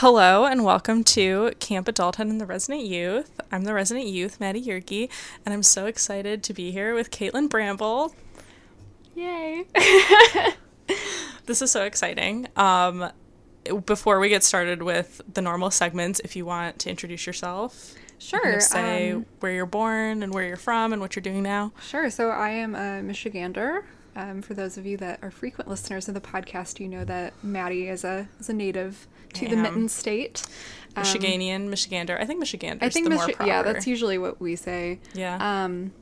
Hello and welcome to Camp Adulthood and the Resident Youth. I'm the Resident Youth, Maddie Yerke, and I'm so excited to be here with Caitlin Bramble. Yay. This is so exciting. Um, before we get started with the normal segments, if you want to introduce yourself, sure. of say um, where you're born and where you're from and what you're doing now. sure. So I am a Michigander. Um, for those of you that are frequent listeners of the podcast, you know that Maddie is a is a native to the am. Mitten State. Um, Michiganian, Michigander. I think Michigander I think the more Michi- yeah, that's usually what we say. Yeah. Um,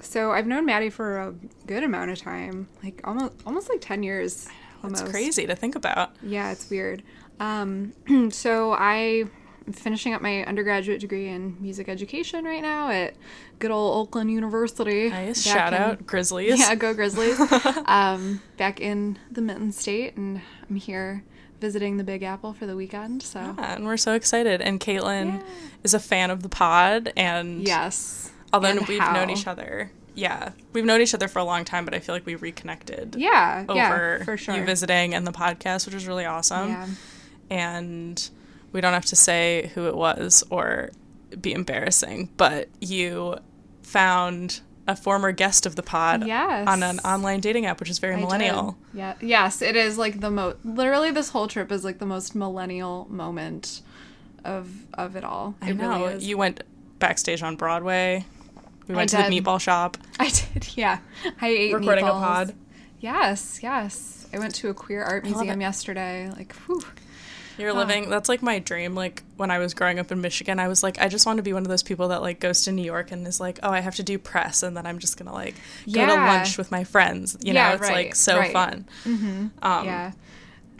so I've known Maddie for a good amount of time, like almost almost like ten years. It's crazy to think about. Yeah, it's weird. Um, so I am finishing up my undergraduate degree in music education right now at good old Oakland University. Nice. Back Shout in- out Grizzlies. Yeah, go Grizzlies. um, back in the Mitten State, and I'm here visiting the Big Apple for the weekend. So Yeah, and we're so excited. And Caitlin Yeah. is a fan of the pod. And yes, although and we've how. known each other, yeah, we've known each other for a long time, but I feel like we reconnected Yeah, over yeah, for sure. you visiting and the podcast, which was really awesome. yeah, And we don't have to say who it was or be embarrassing, but you found a former guest of the pod Yes. on an online dating app, which is very I millennial. Yeah. Yes, it is like the most. Literally, this whole trip is like the most millennial moment of of it all. I it know. really is. You went backstage on Broadway. We I went to the meatball shop. I did. Yeah, I ate Recording a pod. Yes, yes. I went to a queer art museum yesterday. Like, whew. You're living that's like my dream. Like when I was growing up in Michigan, I was like, I just want to be one of those people that like goes to New York and is like, oh, I have to do press, and then I'm just gonna like go to lunch with my friends. You know, it's right, like so right. fun. Um, yeah.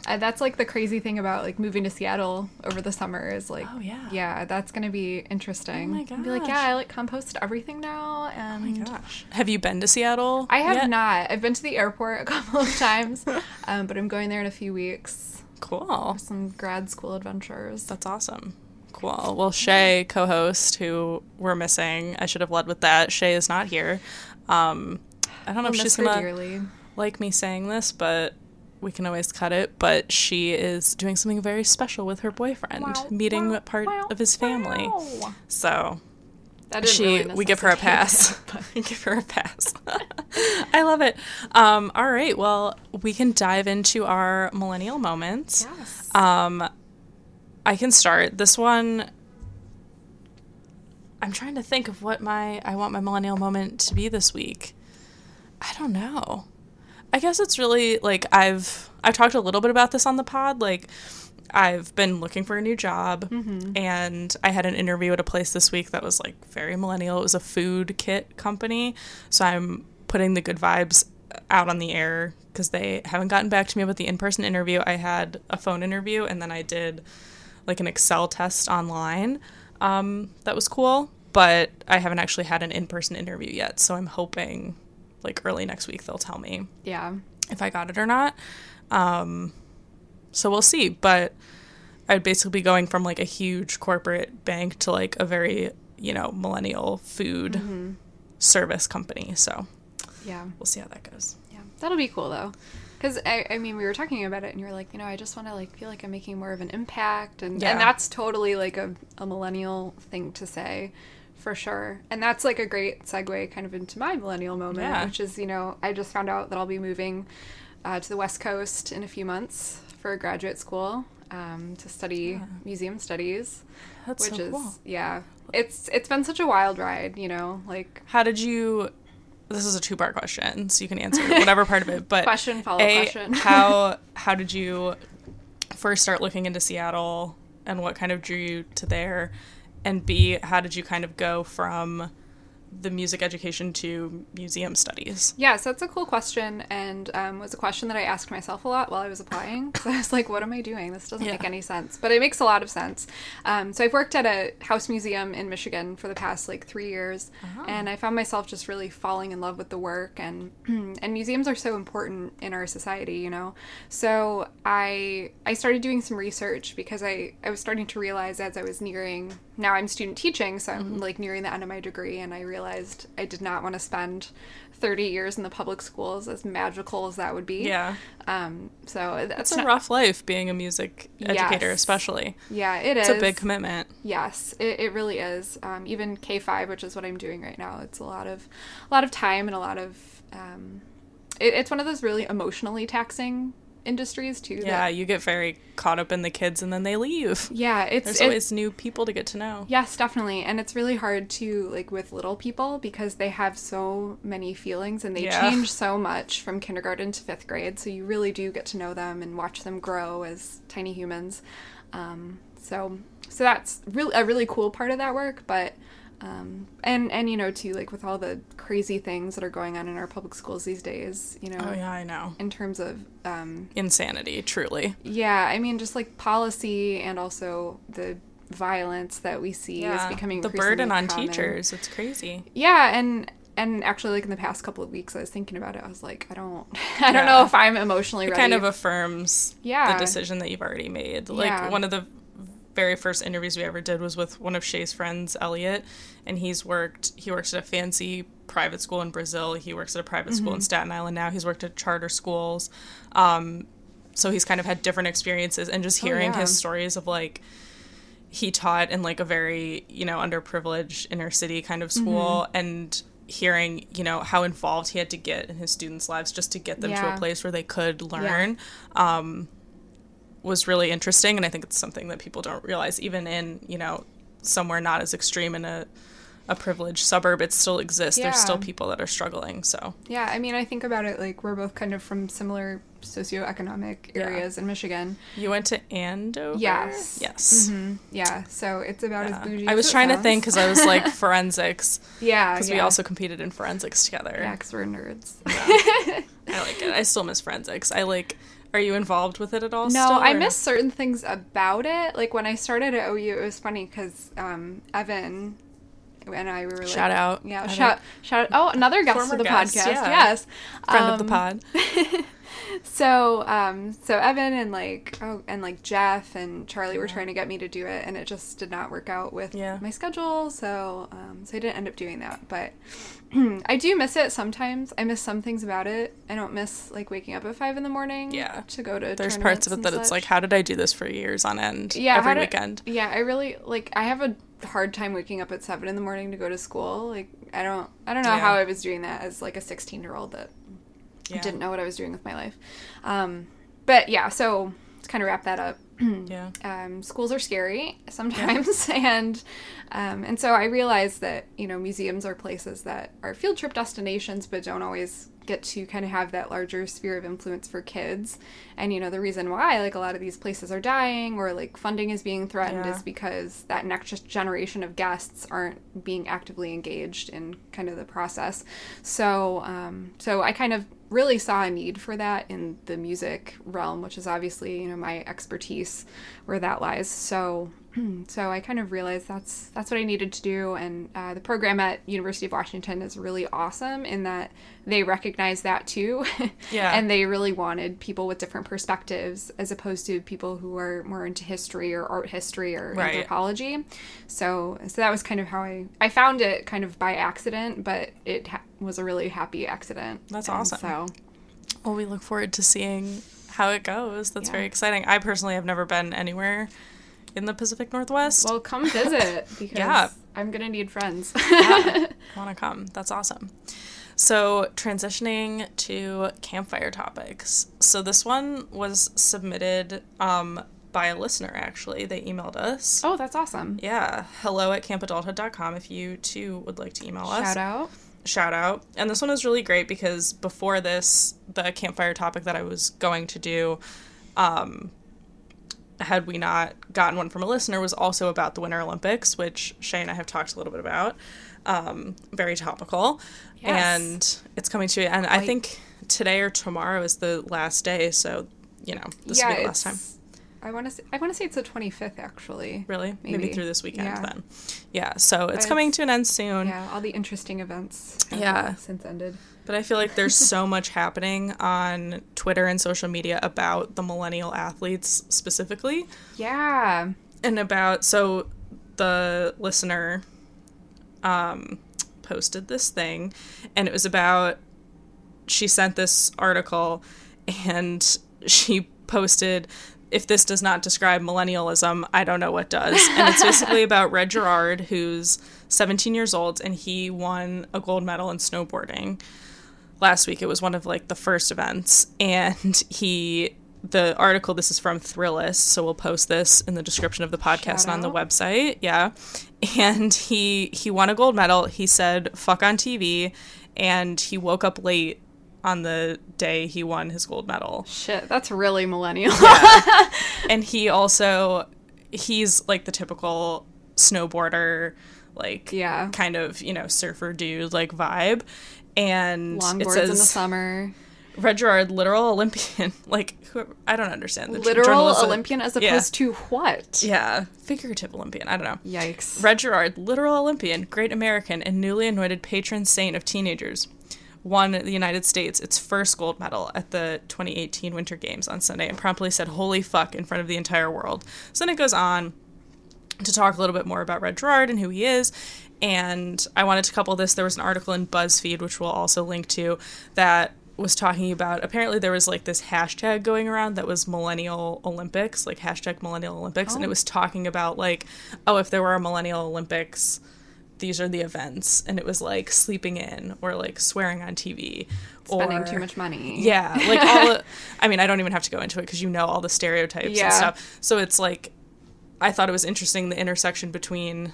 Uh, that's like the crazy thing about like moving to Seattle over the summer is like, Oh, yeah. yeah, that's gonna be interesting. Oh my gosh. Be like, yeah, I like compost everything now, and Oh my gosh, have you been to Seattle? I have yet? not. I've been to the airport a couple of times, um, but I'm going there in a few weeks. Cool. Some grad school adventures. That's awesome. Cool. Well, Shay, co-host, who we're missing, I should have led with that. Shay is not here. Um, I don't know I'll if she's gonna dearly. like me saying this, but we can always cut it. But she is doing something very special with her boyfriend, Wow, meeting wow, part wow, of his family. So she, really we give her a pass. give her a pass. I love it. Um, all right. Well, we can dive into our millennial moments. Yes. Um, I can start this one. I'm trying to think of what my I want my millennial moment to be this week. I don't know. I guess it's really like I've I've talked a little bit about this on the pod. Like I've been looking for a new job, and I had an interview at a place this week that was like very millennial. It was a food kit company, so I'm putting the good vibes out on the air because they haven't gotten back to me about the in-person interview. I had a phone interview, and then I did like an Excel test online. Um, that was cool, but I haven't actually had an in-person interview yet. So I'm hoping like early next week they'll tell me yeah. if I got it or not. Um, so we'll see. But I'd basically be going from like a huge corporate bank to like a very, you know, millennial food Mm-hmm. service company. So Yeah. we'll see how that goes. Yeah. That'll be cool though. Because I, I mean, we were talking about it, and you're like, you know, I just want to like feel like I'm making more of an impact, and Yeah. and that's totally like a, a millennial thing to say, for sure. And that's like a great segue kind of into my millennial moment, Yeah. which is you know I just found out that I'll be moving uh, to the West Coast in a few months for graduate school um, to study museum studies, That's which so is cool. yeah, it's it's been such a wild ride, you know, like How did you? This is a two-part question, so you can answer whatever part of it. But Question, follow-up A, question. how how did you first start looking into Seattle, and what kind of drew you to there? And B, how did you kind of go from the music education to museum studies? Yeah, so that's a cool question, and um, was a question that I asked myself a lot while I was applying. I was like, "What am I doing? This doesn't Yeah. make any sense." But it makes a lot of sense. Um, so I've worked at a house museum in Michigan for the past like three years, and I found myself just really falling in love with the work, and and museums are so important in our society, you know. So I I started doing some research because I I was starting to realize as I was nearing now I'm student teaching, so I'm like nearing the end of my degree, and I realized I did not want to spend 30 years in the public schools, as magical as that would be. Yeah. Um. So that's It's a not, rough life being a music educator, Yes. especially. yeah, it is. It's a big commitment. Yes, it, it really is. Um, even K five, which is what I'm doing right now, it's a lot of a lot of time and a lot of. Um, it, it's one of those really emotionally taxing industries too. that- Yeah, you get very caught up in the kids and then they leave. yeah. It's There's it- always new people to get to know. Yes, definitely. And it's really hard to like with little people because they have so many feelings and they Yeah. change so much from kindergarten to 5th grade. So you really do get to know them and watch them grow as tiny humans. Um, so so that's really a really cool part of that work, but um, and and you know too like with all the crazy things that are going on in our public schools these days, you know, Oh, yeah, I know. in terms of um, Insanity, truly. yeah, I mean, just like policy and also the violence that we see is becoming the burden on common. teachers. It's crazy. Yeah, and and actually, like in the past couple of weeks, I was thinking about it. I was like, I don't, I don't Yeah. know if I'm emotionally It ready. kind of affirms Yeah. the decision that you've already made. Like Yeah. one of the very first interviews we ever did was with one of Shay's friends, Elliot, and he's worked he works at a fancy private school in Brazil. He works at a private school in Mm-hmm. Staten Island now. He's worked at charter schools. Um, so he's kind of had different experiences and just Oh, hearing yeah. his stories of like he taught in like a very, you know, underprivileged inner city kind of school Mm-hmm. and hearing, you know, how involved he had to get in his students' lives just to get them to a place where they could learn um, was really interesting and I think it's something that people don't realize even in, you know, somewhere not as extreme in a a privileged suburb, it still exists. There's still people that are struggling. So yeah, I mean, I think about it like we're both kind of from similar socioeconomic Yeah. areas in Michigan. you went to Andover? Yes. Yes. hmm Yeah, so it's about Yeah. as bougie. I as was trying to think because I was like forensics yeah, because yeah. we also competed in forensics together. yeah, because we're nerds. I like it. I still miss forensics. I like. Are you involved with it at all? No, I miss certain things about it. Like when I started at OU, it was funny because um, Evan and I we were like, Shout out, yeah, Evan. shout, shout. Oh, another guest Former of the guest, podcast, yeah. yes, friend of the Um, pod. So, um, so Evan and like, oh, and like Jeff and Charlie were trying to get me to do it, and it just did not work out with Yeah. my schedule. So, um, so I didn't end up doing that. But I do miss it sometimes. I miss some things about it. I don't miss like waking up at five in the morning. Yeah. to go to. There's parts of it that and it's like, how did I do this for years on end? yeah, every weekend. Yeah, I really like. I have a hard time waking up at seven in the morning to go to school. Like, I don't, I don't know Yeah. how I was doing that as like a sixteen year old that Yeah. didn't know what I was doing with my life. Um, but yeah, so to kind of wrap that up. Yeah. Um, schools are scary sometimes, and um, and so I realized that you know museums are places that are field trip destinations, but don't always get to kind of have that larger sphere of influence for kids. And you know the reason why like a lot of these places are dying or like funding is being threatened Yeah. is because that next generation of guests aren't being actively engaged in kind of the process. So um, so I kind of really saw a need for that in the music realm, which is obviously you know my expertise where that lies. So so I kind of realized that's that's what I needed to do, and uh, the program at University of Washington is really awesome in that they recognize that too, Yeah. and they really wanted people with different perspectives as opposed to people who are more into history or art history or Right. anthropology. So so that was kind of how I I found it kind of by accident, but it ha- was a really happy accident. That's And awesome. So Well, we look forward to seeing how it goes. That's Yeah. very exciting. I personally have never been anywhere in the Pacific Northwest. well, come visit because Yeah. I'm gonna need friends. yeah, want to come. That's awesome. So, transitioning to campfire topics. So, this one was submitted um, by a listener, actually. They emailed us. oh, that's awesome. Yeah, hello at campadulthood.com if you too would like to email us. Shout out. Shout out. And this one was really great because before this, the campfire topic that I was going to do, um, had we not gotten one from a listener, was also about the Winter Olympics, which Shay and I have talked a little bit about. Um, very topical. Yes. And it's coming to And I think today or tomorrow is the last day. So, you know, this will be the last time. I want to. Say, I want to say it's the twenty fifth, actually. Really? Maybe. Maybe. through this weekend Yeah. then. Yeah. So it's But coming it's- to an end soon. Yeah, all the interesting events. have, Yeah. since ended. But I feel like there's so much happening on Twitter and social media about the millennial athletes specifically. Yeah. and about so the listener um posted this thing and it was about she sent this article and she posted if this does not describe millennialism, I don't know what does. And it's basically about Red Gerard, who's 17 years old, and he won a gold medal in snowboarding last week. It was one of like the first events, and he the article this is from Thrillist, so we'll post this in the description of the podcast Shout and on the website. Yeah, and he he won a gold medal. He said "fuck" on TV, and he woke up late on the day he won his gold medal. Shit, that's really millennial. And he also he's like the typical snowboarder, like Yeah. kind of you know surfer dude like vibe. And it Longboards says in the summer. Red Gerard, literal Olympian. Like, who, I don't understand the Literal Olympian as Yeah. opposed to what? Yeah, figurative Olympian. I don't know. Yikes. Red Gerard, literal Olympian, great American, and newly anointed patron saint of teenagers, won the United States its first gold medal at the 2018 Winter Games on Sunday and promptly said, Holy fuck, in front of the entire world. So then it goes on to talk a little bit more about Red Gerard and who he is. And I wanted to couple this. There was an article in BuzzFeed, which we'll also link to, that was talking about apparently there was like this hashtag going around that was millennial olympics like hashtag millennial olympics and it oh. was talking about like oh if there were a millennial olympics these are the events and it was like sleeping in or like swearing on tv Spending or too much money. yeah, like all. I mean, I don't even have to go into it because you know all the stereotypes Yeah. and stuff. So it's like, I thought it was interesting the intersection between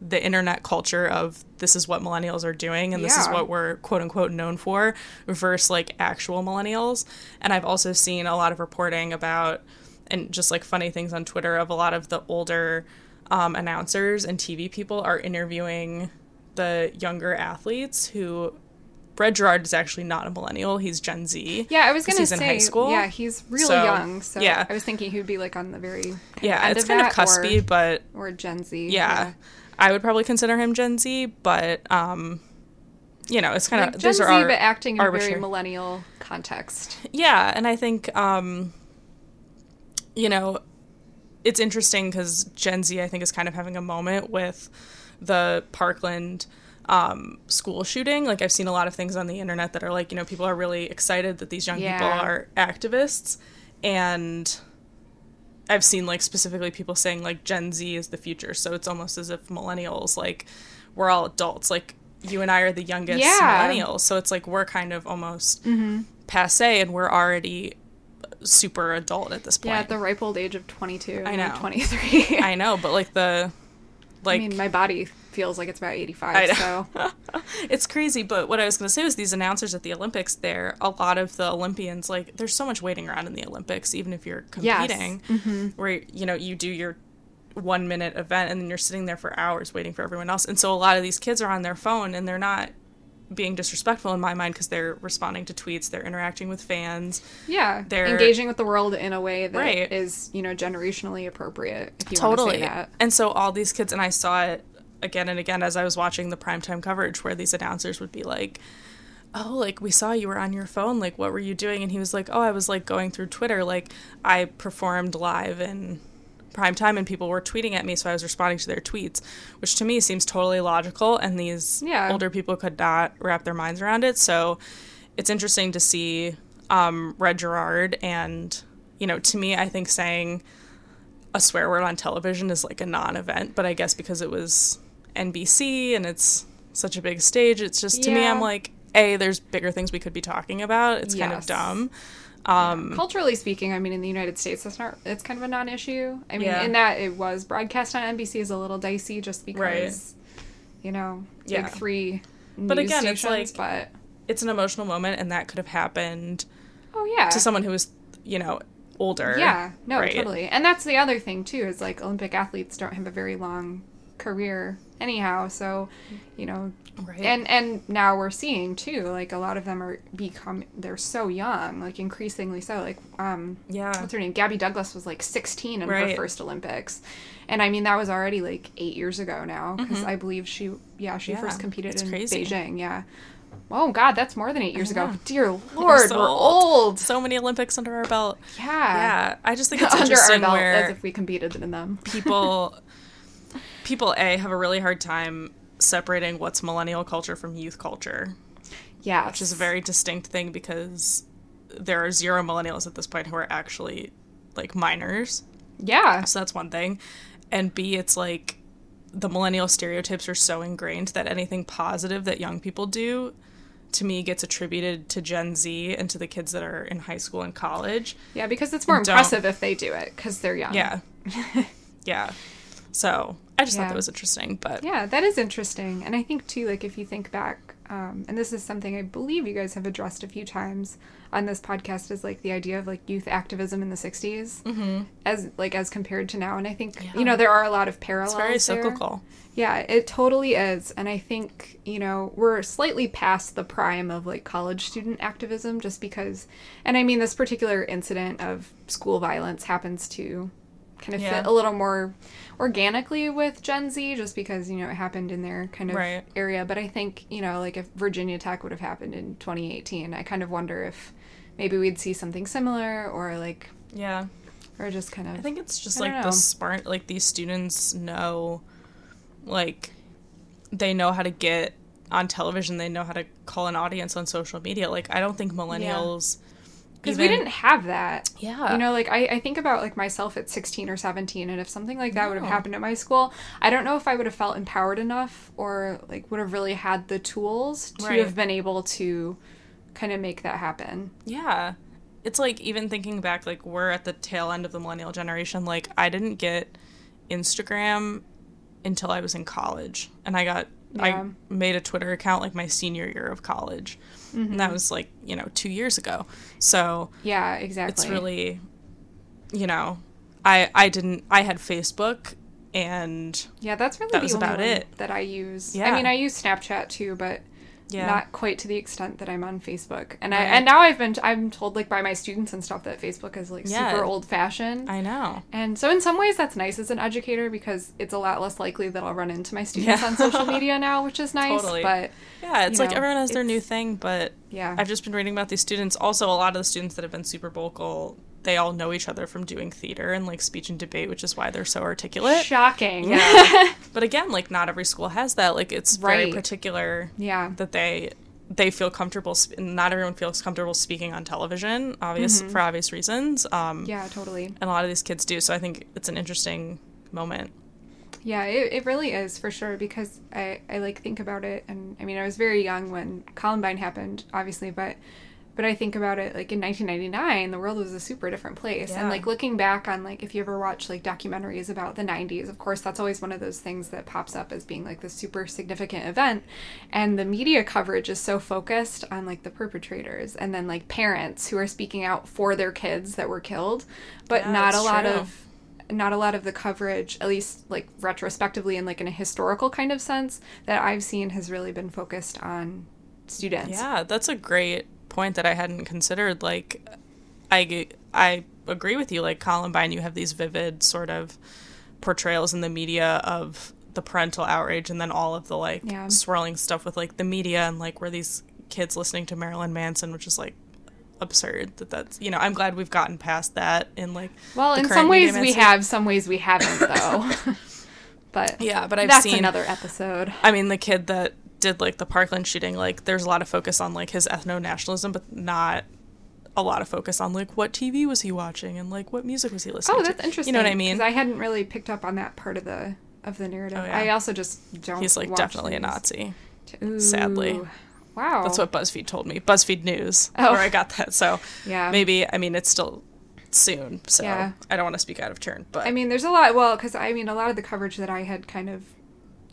the internet culture of this is what millennials are doing and this is what we're quote unquote known for versus like actual millennials. And I've also seen a lot of reporting about and just like funny things on Twitter of a lot of the older um, announcers and TV people are interviewing the younger athletes who Red Gerard is actually not a millennial. He's Gen Z. Yeah, I was gonna he's say. in high school. Yeah, he's really So, young. So yeah. I was thinking he would be like on the very Yeah, it's of kind of cuspy, or, but or Gen Z. yeah, I would probably consider him Gen Z. But um, you know, it's kind Like of Gen Z, are our, but acting in a very millennial context. yeah, and I think um, you know, it's interesting because Gen Z I think is kind of having a moment with the Parkland um, school shooting. Like I've seen a lot of things on the internet that are like, you know, people are really excited that these young people are activists, and I've seen like specifically people saying like Gen Z is the future. So it's almost as if millennials like we're all adults. Like you and I are the youngest Yeah. millennials, so it's like we're kind of almost passe, and we're already super adult at this point. Yeah, at the ripe old age of 22. I know. 23. I know, but like the like I mean, my body feels like it's about 85, I know. so. it's crazy but what i was going to say was these announcers at the olympics there a lot of the olympians like there's so much waiting around in the olympics even if you're Yes. competing mm-hmm. where you know you do your one minute event and then you're sitting there for hours waiting for everyone else and so a lot of these kids are on their phone and they're not being disrespectful in my mind because they're responding to tweets they're interacting with fans Yeah, They're- engaging with the world in a way that is, Right. you know, generationally appropriate. If you want to totally and so all these kids and i saw it again and again as i was watching the primetime coverage where these announcers would be like oh like we saw you were on your phone like what were you doing and he was like oh i was like going through twitter like i performed live in prime time and people were tweeting at me so i was responding to their tweets which to me seems totally logical and these Yeah. older people could not wrap their minds around it. So it's interesting to see um, red gerard and you know to me i think saying a swear word on television is like a non-event but i guess because it was nbc and it's such a big stage it's just to me i'm like a there's bigger things we could be talking about. It's kind of dumb um Culturally speaking, I mean, in the United States, that's not. It's kind of a non-issue. I mean, Yeah. in that it was broadcast on NBC is a little dicey, just because, Right. you know, Yeah. big three. But news again, it's like but it's an emotional moment and that could have happened oh yeah, to someone who was you know older. Yeah, no, right? totally. And that's the other thing too is like Olympic athletes don't have a very long career anyhow, so you know, Right. and and now we're seeing too like a lot of them are become they're so young, like increasingly so. Like um Yeah. what's her name? Gabby Douglas was like 16 in her first Olympics. And I mean that was already like 8 years ago now because I believe she yeah, she Mm-hmm. Yeah, first competed it's in crazy. Beijing, yeah. Oh god, that's more than 8 years ago. Dear lord, so we're old. old. So many Olympics under our belt. Yeah. Yeah. I just think it's Under our belt as if we competed in them. people people a have a really hard time separating what's millennial culture from youth culture Yeah. which is a very distinct thing because there are zero millennials at this point who are actually like minors Yeah. so that's one thing and b it's like the millennial stereotypes are so ingrained that anything positive that young people do to me gets attributed to gen z and to the kids that are in high school and college Yeah, because it's more Don't- impressive if they do it because they're young. yeah yeah so i just Yeah. thought that was interesting but Yeah, that is interesting. And I think, too, like, if you think back, um, and this is something I believe you guys have addressed a few times on this podcast, is like the idea of like youth activism in the 60s mm-hmm. as like as compared to now. And I think, Yeah. you know, there are a lot of parallels. it's very there. cyclical Yeah, it totally is. And I think, you know, we're slightly past the prime of like college student activism just because, and I mean, this particular incident of school violence happens to kind of Yeah. fit a little more organically with Gen Z just because, you know, it happened in their kind of Right. area. But I think, you know, like if Virginia Tech would have happened in 2018, I kind of wonder if maybe we'd see something similar or like, yeah or just kind of. I think it's just I like the smart like these students know like they know how to get on television, they know how to call an audience on social media. Like I don't think millennials because we didn't have that. Yeah. You know, like I, I think about like myself at 16 or 17, and if something like that would have happened at my school, I don't know if I would have felt empowered enough or like would have really had the tools to Right. have been able to kind of make that happen. Yeah. It's like even thinking back, like we're at the tail end of the millennial generation. Like I didn't get Instagram until I was in college, and I got Yeah. I made a Twitter account like my senior year of college, and Mm-hmm. that was like you know two years ago. So Yeah, exactly. it's really, you know, I I didn't I had Facebook and yeah, that's really that the was about it. that I use. Yeah. I mean, I use Snapchat too, but yeah not quite to the extent that I'm on Facebook. And I and now I've been I'm told like by my students and stuff that Facebook is like Yeah. super old fashioned. I know And so, in some ways, that's nice as an educator because it's a lot less likely that I'll run into my students Yeah. on social media now, which is nice. Totally. But yeah it's like know, everyone has their new thing but yeah, I've just been reading about these students. Also, a lot of the students that have been super vocal, they all know each other from doing theater and like speech and debate, which is why they're so articulate. shocking. Yeah. but again, like not every school has that. Like it's very particular yeah, that they they feel comfortable. Sp- not everyone feels comfortable speaking on television, obvious for obvious reasons. Um, Mm-hmm. yeah, totally. and a lot of these kids do. So I think it's an interesting moment. Yeah, it, it really is for sure because I, I like think about it and I mean I was very young when Columbine happened, obviously, but but I think about it like in 1999, the world was a super different place. Yeah. And like looking back on like if you ever watch like documentaries about the 90s, of course that's always one of those things that pops up as being like the super significant event. And the media coverage is so focused on like the perpetrators and then like parents who are speaking out for their kids that were killed, but Yeah, not a lot true. of not a lot of the coverage, at least like retrospectively and like in a historical kind of sense, that I've seen has really been focused on students. Yeah, that's a great point that I hadn't considered. Like, I I agree with you. Like Columbine, you have these vivid sort of portrayals in the media of the parental outrage, and then all of the like Yeah. swirling stuff with like the media and like where these kids listening to Marilyn Manson, which is like absurd. That that's you know I'm glad we've gotten past that in like Well, in some ways we have, some ways we haven't, though. but Yeah, but I've that's seen another episode. I mean, the kid that did like the Parkland shooting, like there's a lot of focus on like his ethno nationalism, but not a lot of focus on like what TV was he watching and like what music was he listening to. Oh, to. that's interesting. You know what I mean? 'cause I hadn't really picked up on that part of the of the narrative. Oh, yeah. I also just don't. He's like definitely a. Nazi. Ooh. sadly. Wow. That's what BuzzFeed told me. BuzzFeed News, Oh. where I got that. So Yeah. maybe I mean it's still soon, so Yeah. I don't want to speak out of turn. But I mean, there's a lot. Well, because I mean, a lot of the coverage that I had kind of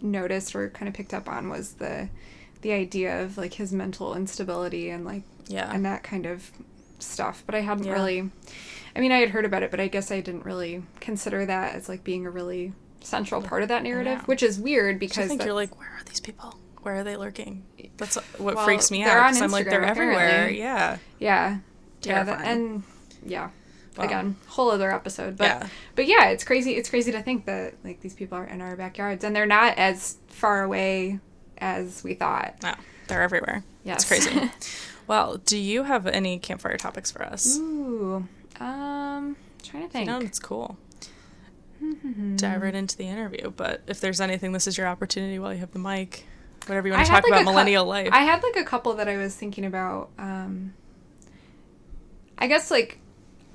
noticed or kind of picked up on was the the idea of like his mental instability and like yeah, and that kind of stuff, but I hadn't Yeah. really. I mean, I had heard about it, but I guess I didn't really consider that as like being a really central part of that narrative, Yeah. which is weird because I think you're like, where are these people? Where are they lurking? That's what Well, freaks me out. I'm like, they're Instagram, everywhere. apparently. Yeah. yeah, yeah, that, and yeah. Wow. Again, whole other episode, but Yeah. but yeah, it's crazy. It's crazy to think that like these people are in our backyards and they're not as far away as we thought. No, they're everywhere. Yes. It's crazy. well, do you have any campfire topics for us? Ooh, um, trying to think. You know, it's cool. Dive right into the interview. But if there's anything, this is your opportunity while you have the mic. Whatever you want to I talk like, about millennial life. I had like a couple that I was thinking about. Um, I guess like,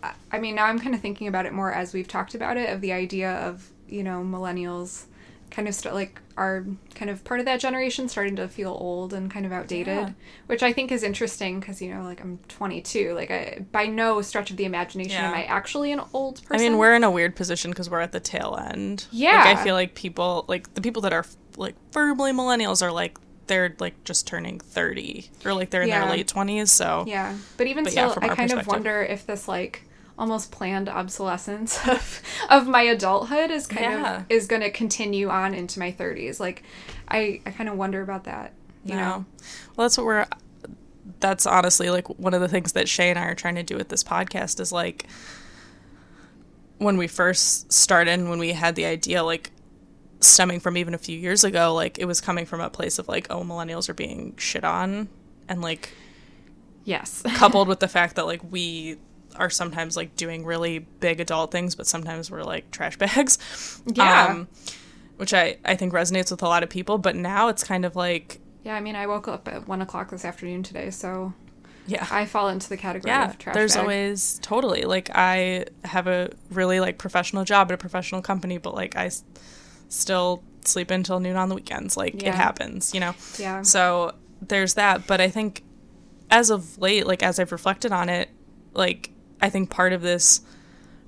I- I mean, now I'm kind of thinking about it more as we've talked about it of the idea of you know millennials, kind of st- like are kind of part of that generation starting to feel old and kind of outdated, Yeah. which I think is interesting because you know like I'm 22, like I by no stretch of the imagination Yeah. am I actually an old person. I mean, we're in a weird position because we're at the tail end. Yeah. Like, I feel like people, like the people that are like firmly millennials, are like they're like just turning thirty or like they're in Yeah. their late twenties. So Yeah, but even But still, from I kind of wonder if this like almost planned obsolescence of of my adulthood is kind Yeah. of is going to continue on into my 30s. Like, I I kind of wonder about that. You No. know? Well, that's what we're. That's honestly like one of the things that Shay and I are trying to do with this podcast is like when we first started and when we had the idea, like stemming from even a few years ago, like it was coming from a place of like, oh, millennials are being shit on, and like Yes. coupled with the fact that like we are sometimes like doing really big adult things, but sometimes we're like trash bags. Um, yeah. which I, I think resonates with a lot of people, but now it's kind of like, yeah. I mean, I woke up at one o'clock this afternoon today, so yeah. I fall into the category yeah, of trash there's bag. always totally like I have a really like professional job at a professional company, but like I s- still sleep until noon on the weekends. Like Yeah. it happens, you know. Yeah. So there's that, but I think as of late, like as I've reflected on it, like I think part of this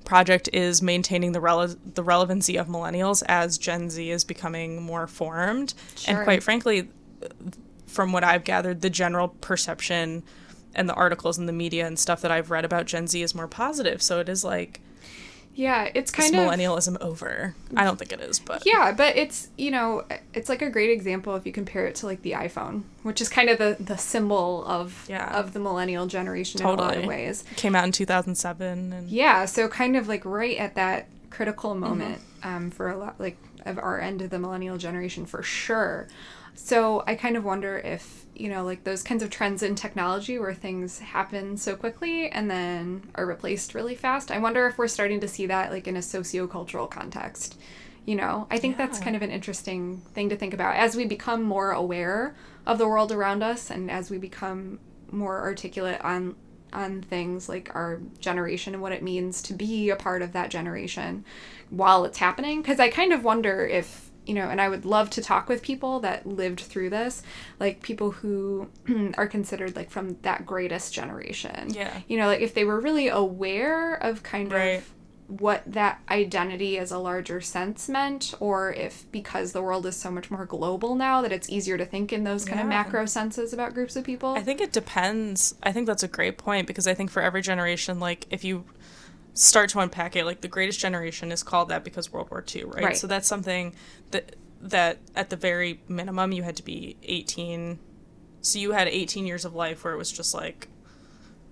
project is maintaining the rele- the relevancy of millennials as Gen Z is becoming more formed, and quite frankly, from what I've gathered, the general perception and the articles in the media and stuff that I've read about Gen Z is more positive. So it is like yeah, it's kind of millennialism over? I don't think it is, but Yeah, but it's you know it's like a great example if you compare it to like the iPhone, which is kind of the the symbol of Yeah. of the millennial generation in a lot of ways. came out in 2007 and Yeah, so kind of like right at that critical Mm-hmm. moment um, for a lot like of our end of the millennial generation for sure. So I kind of wonder if you know like those kinds of trends in technology where things happen so quickly and then are replaced really fast. I wonder if we're starting to see that like in a sociocultural context. You know, I think that's kind of an interesting thing to think about as we become more aware of the world around us and as we become more articulate on on things like our generation and what it means to be a part of that generation while it's happening because I kind of wonder if you know and I would love to talk with people that lived through this like people who are considered like from that greatest generation Yeah. you know like if they were really aware of kind Right. of what that identity as a larger sense meant or if because the world is so much more global now that it's easier to think in those kind of macro senses about groups of people I think it depends. I think that's a great point because I think for every generation, like if you start to unpack it, like the greatest generation is called that because World War II, right? Right. So that's something that that at the very minimum you had to be 18. So you had 18 years of life where it was just like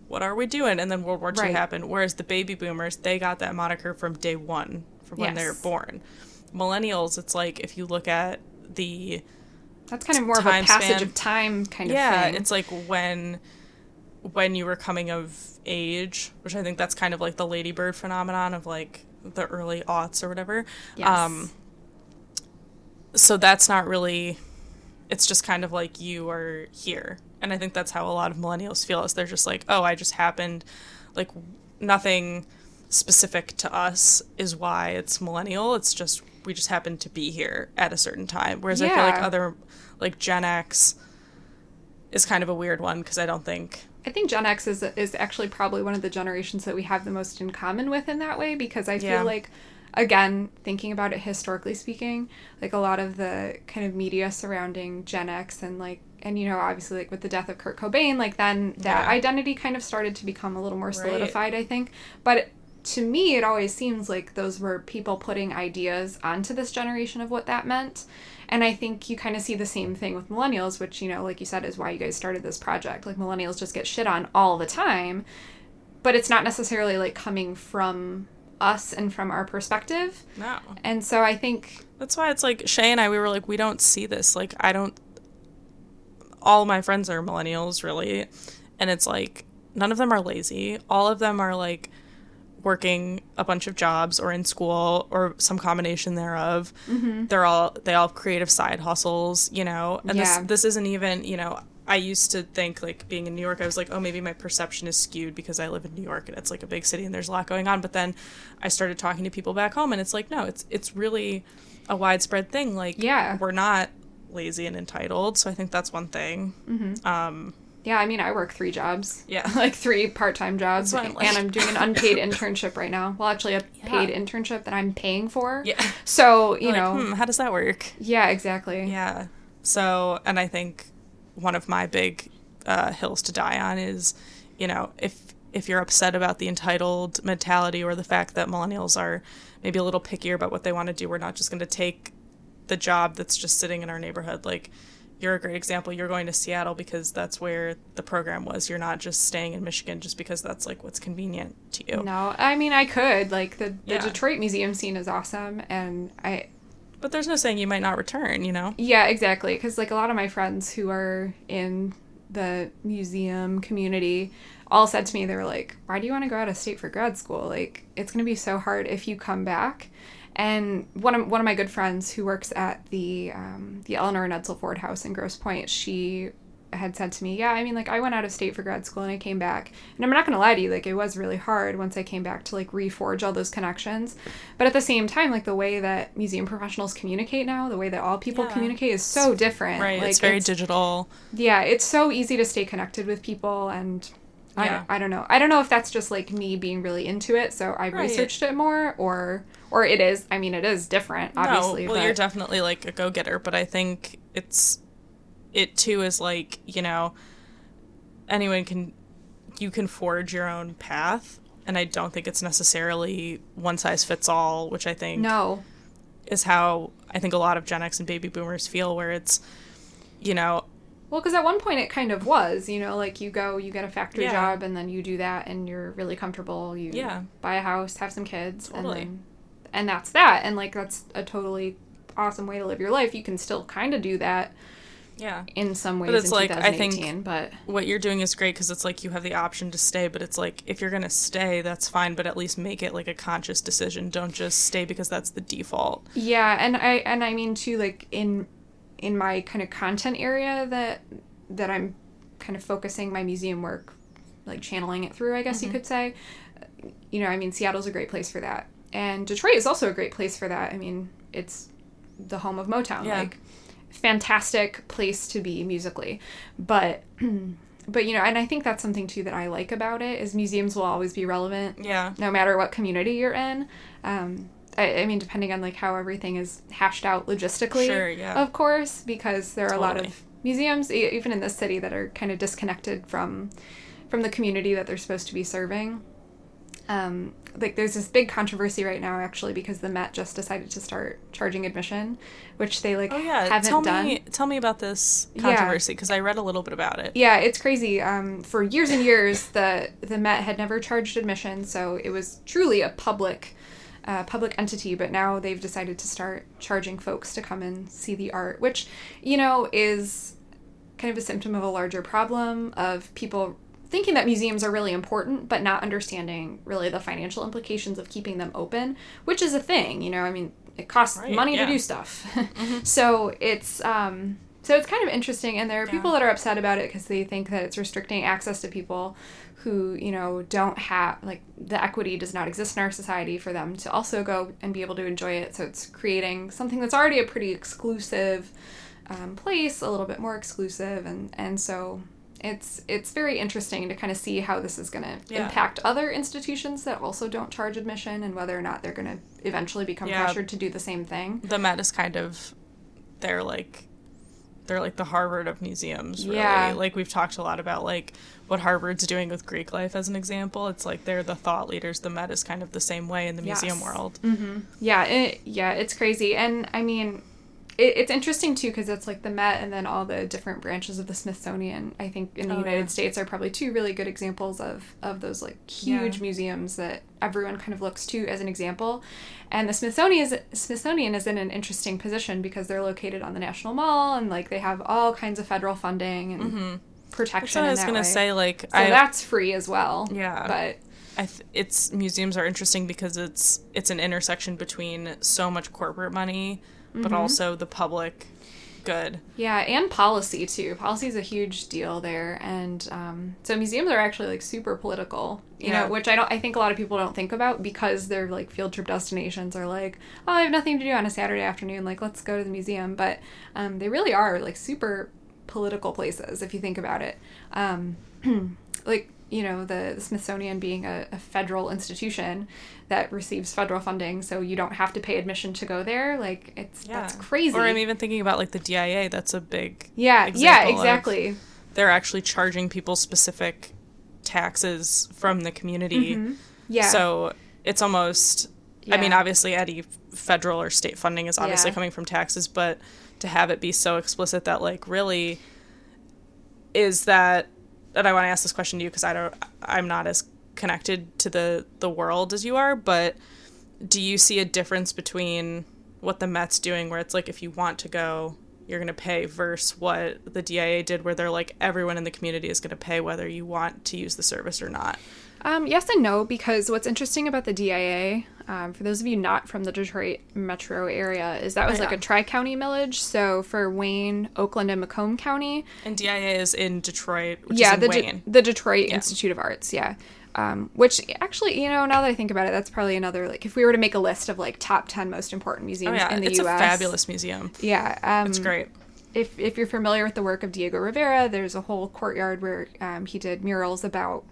what are we doing? And then World War II Right. happened. Whereas the baby boomers, they got that moniker from day one, from when they were born. Millennials, it's like if you look at the That's kind of more of a passage span. of time kind of yeah, thing. it's like when when you were coming of age, which I think that's kind of like the ladybird phenomenon of like the early aughts or whatever. Yes. Um so that's not really it's just kind of like you are here. And I think that's how a lot of millennials feel is they're just like, "Oh, I just happened like nothing specific to us is why it's millennial. It's just we just happened to be here at a certain time." Whereas I feel like other like Gen X is kind of a weird one because I don't think I think Gen X is is actually probably one of the generations that we have the most in common with in that way because I feel Yeah. like again, thinking about it historically speaking, like a lot of the kind of media surrounding Gen X and like and you know obviously like with the death of Kurt Cobain, like then that Yeah. identity kind of started to become a little more Right. solidified, I think. But to me, it always seems like those were people putting ideas onto this generation of what that meant. And I think you kind of see the same thing with millennials, which, you know, like you said, is why you guys started this project. Like, millennials just get shit on all the time, but it's not necessarily like coming from us and from our perspective. No. And so I think, That's why it's like Shay and I, we were like, we don't see this. Like, I don't. All my friends are millennials, really. And it's like, none of them are lazy. All of them are like working a bunch of jobs or in school or some combination thereof. Mm-hmm. They're all, they all have creative side hustles, you know? And Yeah. this, this isn't even, you know, I used to think like being in New York, I was like, oh, maybe my perception is skewed because I live in New York and it's like a big city and there's a lot going on. But then I started talking to people back home and it's like, no, it's it's really a widespread thing. Like, Yeah. we're not lazy and entitled. So I think that's one thing. Um, yeah, I mean, I work three jobs. Yeah. like three part time jobs. I'm like- and I'm doing an unpaid internship right now. Well, actually, a Yeah. paid internship that I'm paying for. yeah. So, you Like, know, hmm, how does that work? yeah, exactly. Yeah. So, and I think one of my big uh, hills to die on is, you know, if if you're upset about the entitled mentality or the fact that millennials are maybe a little pickier about what they want to do, we're not just going to take the job that's just sitting in our neighborhood. Like, you're a great example. You're going to Seattle because that's where the program was. You're not just staying in Michigan just because that's like what's convenient to you. No, I mean, I could. Like, the, the Yeah. Detroit museum scene is awesome. And I, But there's no saying you might not return, you know? yeah, exactly. Because, like, a lot of my friends who are in the museum community all said to me, they were like, why do you want to go out of state for grad school? Like, it's going to be so hard if you come back. And one of one of my good friends who works at the um, the Eleanor and Edsel Ford House in Grosse Pointe, she had said to me, "Yeah, I mean, like I went out of state for grad school and I came back, and I'm not gonna lie to you, like it was really hard once I came back to like reforge all those connections. But at the same time, like the way that museum professionals communicate now, the way that all people Yeah. communicate is so different. Right. Like, it's very digital. yeah, it's so easy to stay connected with people and I, Yeah. don't, I don't know. I don't know if that's just like me being really into it, so I Right. researched it more or or it is. I mean, it is different, obviously. No, well, but you're definitely like a go getter, but I think it's it too is like you know anyone can you can forge your own path, and I don't think it's necessarily one size fits all, which I think no, is how I think a lot of Gen X and baby boomers feel, where it's you know well, because at one point it kind of was, you know, like you go, you get a factory Yeah. job, and then you do that, and you're really comfortable. You Yeah. buy a house, have some kids, Totally. and then, and that's that. And like that's a totally awesome way to live your life. You can still kind of do that yeah in some ways but it's in like, I think- but what you're doing is great because it's like you have the option to stay, but it's like if you're gonna stay, that's fine, but at least make it like a conscious decision. Don't just stay because that's the default. Yeah, and I and I mean too like in in my kind of content area that that I'm kind of focusing my museum work like channeling it through, I guess you mm-hmm. could say. You know, I mean Seattle's a great place for that. And Detroit is also a great place for that. I mean, it's the home of Motown. Yeah. Like fantastic place to be musically. But but you know, and I think that's something too that I like about it is museums will always be relevant Yeah. no matter what community you're in. Um, I, I mean, depending on like how everything is hashed out logistically, Sure, yeah. of course, because there are a lot of museums, e- even in this city, that are kind of disconnected from from the community that they're supposed to be serving. Um, like there's this big controversy right now, actually, because the Met just decided to start charging admission, which they like Oh yeah, haven't tell done. me tell me about this controversy because I read a little bit about it. Yeah, it's crazy. Um, for years and years, the the Met had never charged admission, so it was truly a public uh, public entity. But now they've decided to start charging folks to come and see the art, which you know is kind of a symptom of a larger problem of people thinking that museums are really important, but not understanding really the financial implications of keeping them open, which is a thing. You know, I mean, it costs Right, money yeah. Mm-hmm. to do stuff, so it's um, so it's kind of interesting. And there are people that are upset about it because they think that it's restricting access to people who you know don't have like the equity does not exist in our society for them to also go and be able to enjoy it. So it's creating something that's already a pretty exclusive um, place, a little bit more exclusive, and and so it's it's very interesting to kind of see how this is going to Yeah. impact other institutions that also don't charge admission and whether or not they're going to eventually become Yeah. pressured to do the same thing. the Met is kind of they're like they're like the Harvard of museums, really. Yeah. Like we've talked a lot about like what Harvard's doing with Greek life as an example. It's like they're the thought leaders. The Met is kind of the same way in the museum Yes. world. Mm-hmm. Yeah, it, yeah, it's crazy, and I mean, it, it's interesting too because it's like the Met and then all the different branches of the Smithsonian. I think in the Oh, United yeah. States are probably two really good examples of of those like huge Yeah. museums that everyone kind of looks to as an example. And the Smithsonian is Smithsonian is in an interesting position because they're located on the National Mall and like they have all kinds of federal funding and Mm-hmm. Protection. I was gonna way. say. Like So I, that's free as well. Yeah. but I th- it's museums are interesting because it's it's an intersection between so much corporate money, but Mm-hmm. also the public good. Yeah, and policy too. Policy is a huge deal there, and um, so museums are actually like super political. You Yeah. know, which I don't. I think a lot of people don't think about because they're like field trip destinations are like, oh, I have nothing to do on a Saturday afternoon. Like, let's go to the museum. But um, they really are like super political places if you think about it. Um, like you know the, the Smithsonian being a, a federal institution that receives federal funding, so you don't have to pay admission to go there. Like it's that's crazy. Or I'm even thinking about like the DIA. That's a big yeah, yeah, example of- exactly. they're actually charging people specific taxes from the community. Mm-hmm. Yeah. So it's almost I mean obviously any federal or state funding is obviously Yeah. coming from taxes, but to have it be so explicit that like really is that and I want to ask this question to you because I don't I'm not as connected to the the world as you are, but do you see a difference between what the Met's doing where it's like if you want to go you're going to pay versus what the DIA did where they're like everyone in the community is going to pay whether you want to use the service or not. Um, yes and no, because what's interesting about the DIA, um, for those of you not from the Detroit metro area, is that was like a tri county millage. So for Wayne, Oakland, and Macomb County, And DIA is in Detroit, which yeah, is in the, De- the Detroit Institute of Arts, yeah. Um, which actually, you know, now that I think about it, that's probably another like if we were to make a list of like top ten most important oh museums yeah, in the it's U.S. a fabulous museum. Yeah, um, It's great. if if you're familiar with the work of Diego Rivera, there's a whole courtyard where um, he did murals about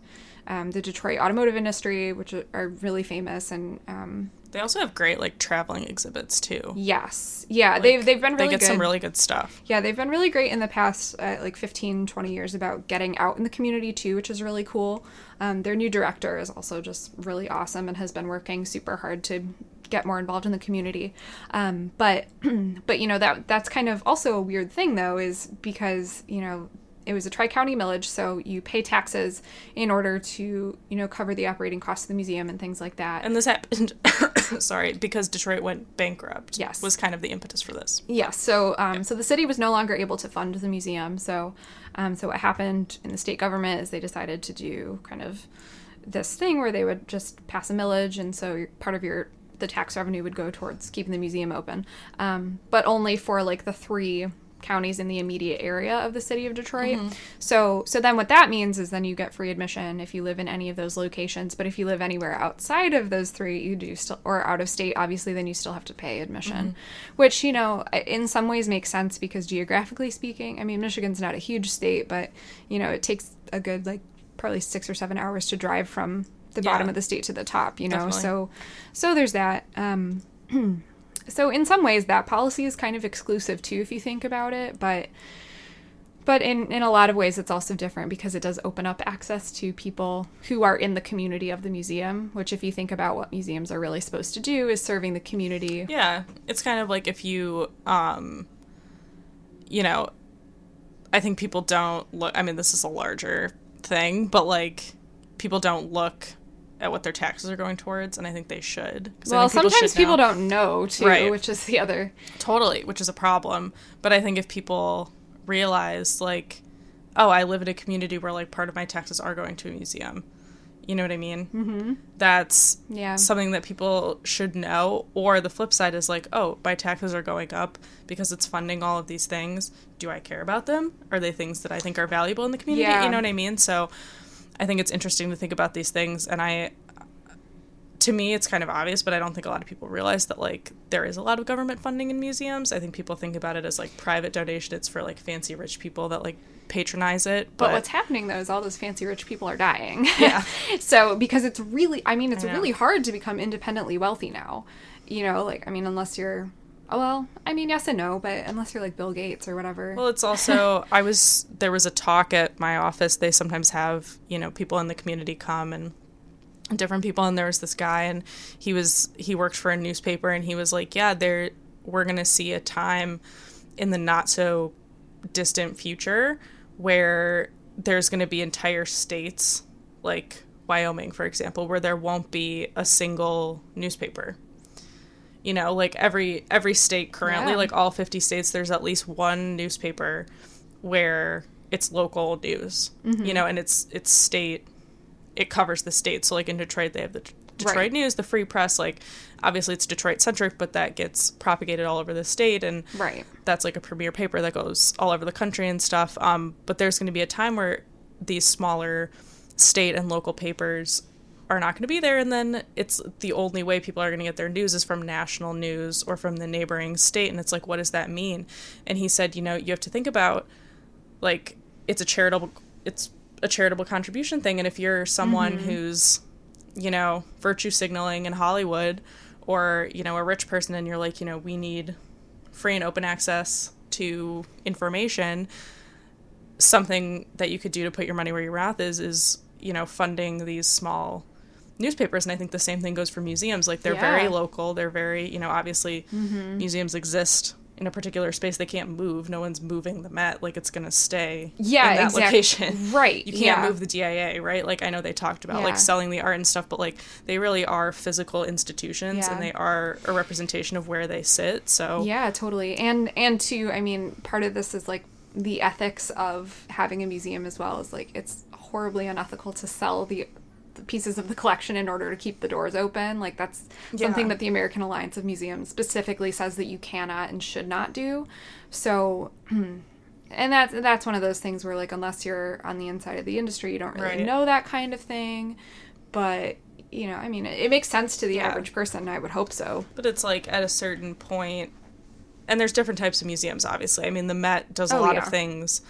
um, the Detroit automotive industry, which are- really famous. And um, They also have great like traveling exhibits too. yes, yeah, they've they've been really they get good. some really good stuff. yeah, they've been really great in the past uh, like 15, 20 years about getting out in the community too, which is really cool. Um, their new director is also just really awesome and has been working super hard to get more involved in the community. Um, but but you know that that's kind of also a weird thing though, is because you know it was a tri county millage, so you pay taxes in order to you know cover the operating costs of the museum and things like that. And this happened sorry, because Detroit went bankrupt. Yes. Was kind of the impetus for this. Yes. So, um, so the city was no longer able to fund the museum. So, um, so what happened in the state government is they decided to do kind of this thing where they would just pass a millage, and so part of your the tax revenue would go towards keeping the museum open, um, but only for like the three counties in the immediate area of the city of Detroit. So so then what that means is then you get free admission if you live in any of those locations, but if you live anywhere outside of those three, you do still or out of state, obviously then you still have to pay admission. Which, you know, in some ways makes sense because geographically speaking, I mean Michigan's not a huge state, but you know, it takes a good like probably 6 or 7 hours to drive from the Yeah. bottom of the state to the top, you know. Definitely. So so there's that um so in some ways that policy is kind of exclusive too if you think about it but but in in a lot of ways it's also different because it does open up access to people who are in the community of the museum which if you think about what museums are really supposed to do is serving the community Yeah, it's kind of like if you, um, you know, I think people don't look. I mean, this is a larger thing, but like people don't look at what their taxes are going towards, and I think they should. well think sometimes should people don't know too Right. which is the other totally, which is a problem. But I think if people realize, like, oh, I live in a community where like part of my taxes are going to a museum. You know what I mean? Mm-hmm. That's Yeah. something that people should know. Or the flip side is like, oh, my taxes are going up because it's funding all of these things. Do I care about them? Are they things that I think are valuable in the community? Yeah. You know what I mean? So I think it's interesting to think about these things. And I, to me, it's kind of obvious, but I don't think a lot of people realize that like there is a lot of government funding in museums. I think people think about it as like private donation. It's for like fancy rich people that like patronize it. But, But, what's happening though is all those fancy rich people are dying. Yeah. so because it's really, I mean, it's I really hard to become independently wealthy now. You know, like I mean, unless you're, oh well, I mean, yes and no, but unless you're like Bill Gates or whatever. well, it's also I was there was a talk at my office. They sometimes have you know people in the community come and different people and there was this guy and he was he worked for a newspaper and he was like yeah there we're going to see a time in the not so distant future where there's going to be entire states like Wyoming for example where there won't be a single newspaper you know like every every state currently Yeah. like all 50 states there's at least one newspaper where it's local news Mm-hmm. you know and it's it's state it covers the state so like in detroit they have the D- detroit Right. news the free press like obviously it's detroit centric but that gets propagated all over the state and right. that's like a premier paper that goes all over the country and stuff. Um, but there's going to be a time where these smaller state and local papers are not going to be there, and then it's the only way people are going to get their news is from national news or from the neighboring state. And it's like, what does that mean? And he said, you know, you have to think about like it's a charitable it's a charitable contribution thing, and if you're someone who's you know virtue signaling in Hollywood or you know a rich person and you're like you know we need free and open access to information something that you could do to put your money where your mouth is is you know funding these small newspapers. And i think the same thing goes for museums. Like they're very local. They're very you know obviously Mm-hmm. museums exist in a particular space they can't move no one's moving the met like it's going to stay Yeah, in that exact- location right, you can't yeah. move the dia right like i know they talked about Yeah. like selling the art and stuff but like they really are physical institutions Yeah. and they are a representation of where they sit so Yeah, totally. And and too, I mean, part of this is like the ethics of having a museum as well is like it's horribly unethical to sell the pieces of the collection in order to keep the doors open. Like that's something that the American Alliance of Museums specifically says that you cannot and should not do. So and that's that's one of those things where like unless you're on the inside of the industry, you don't really Right. know that kind of thing. But you know, I mean, it, it makes sense to the Yeah. average person. I would hope so. But it's like at a certain point, and there's different types of museums, obviously. I mean, the Met does a Oh, lot yeah. of things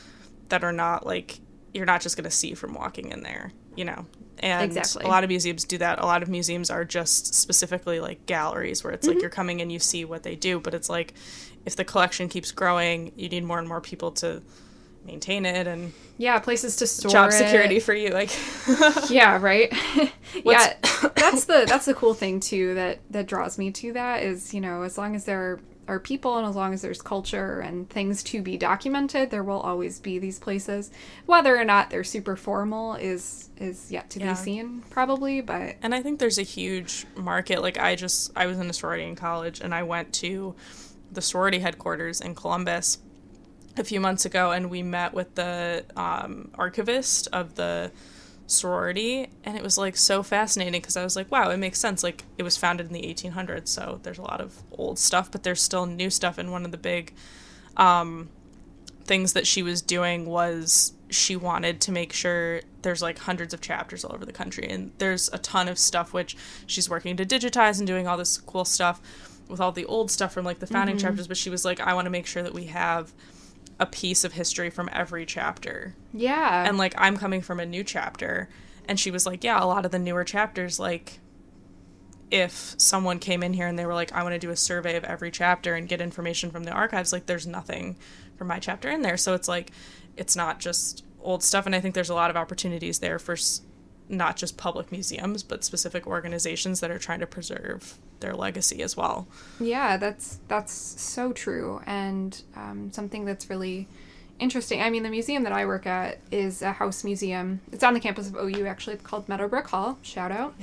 that are not like you're not just going to see from walking in there, you know. And Exactly. a lot of museums do that. A lot of museums are just specifically like galleries where it's Mm-hmm. like you're coming and you see what they do, but it's like if the collection keeps growing, you need more and more people to maintain it and Yeah, places to store job it. security for you like yeah right yeah that's the that's the cool thing too that that draws me to that is you know as long as there are people and as long as there's culture and things to be documented there will always be these places whether or not they're super formal is is yet to Yeah. be seen probably but And I think there's a huge market. Like I just I was in a sorority in college and I went to the sorority headquarters in Columbus a few months ago and we met with the um, archivist of the sorority and it was like so fascinating because I was like wow it makes sense. Like it was founded in the 1800s so there's a lot of old stuff but there's still new stuff and one of the big um, things that she was doing was she wanted to make sure there's like hundreds of chapters all over the country and there's a ton of stuff which she's working to digitize and doing all this cool stuff with all the old stuff from like the founding chapters but she was like I want to make sure that we have a piece of history from every chapter. Yeah. And like I'm coming from a new chapter. And she was like yeah a lot of the newer chapters like if someone came in here and they were like I want to do a survey of every chapter and get information from the archives like there's nothing from my chapter in there. So it's like it's not just old stuff. And I think there's a lot of opportunities there for s- not just public museums but specific organizations that are trying to preserve their legacy as well Yeah, that's that's so true, and um, something that's really interesting. I mean, the museum that I work at is a house museum. It's on the campus of OU, actually. It's called Meadowbrook Hall. Shout out.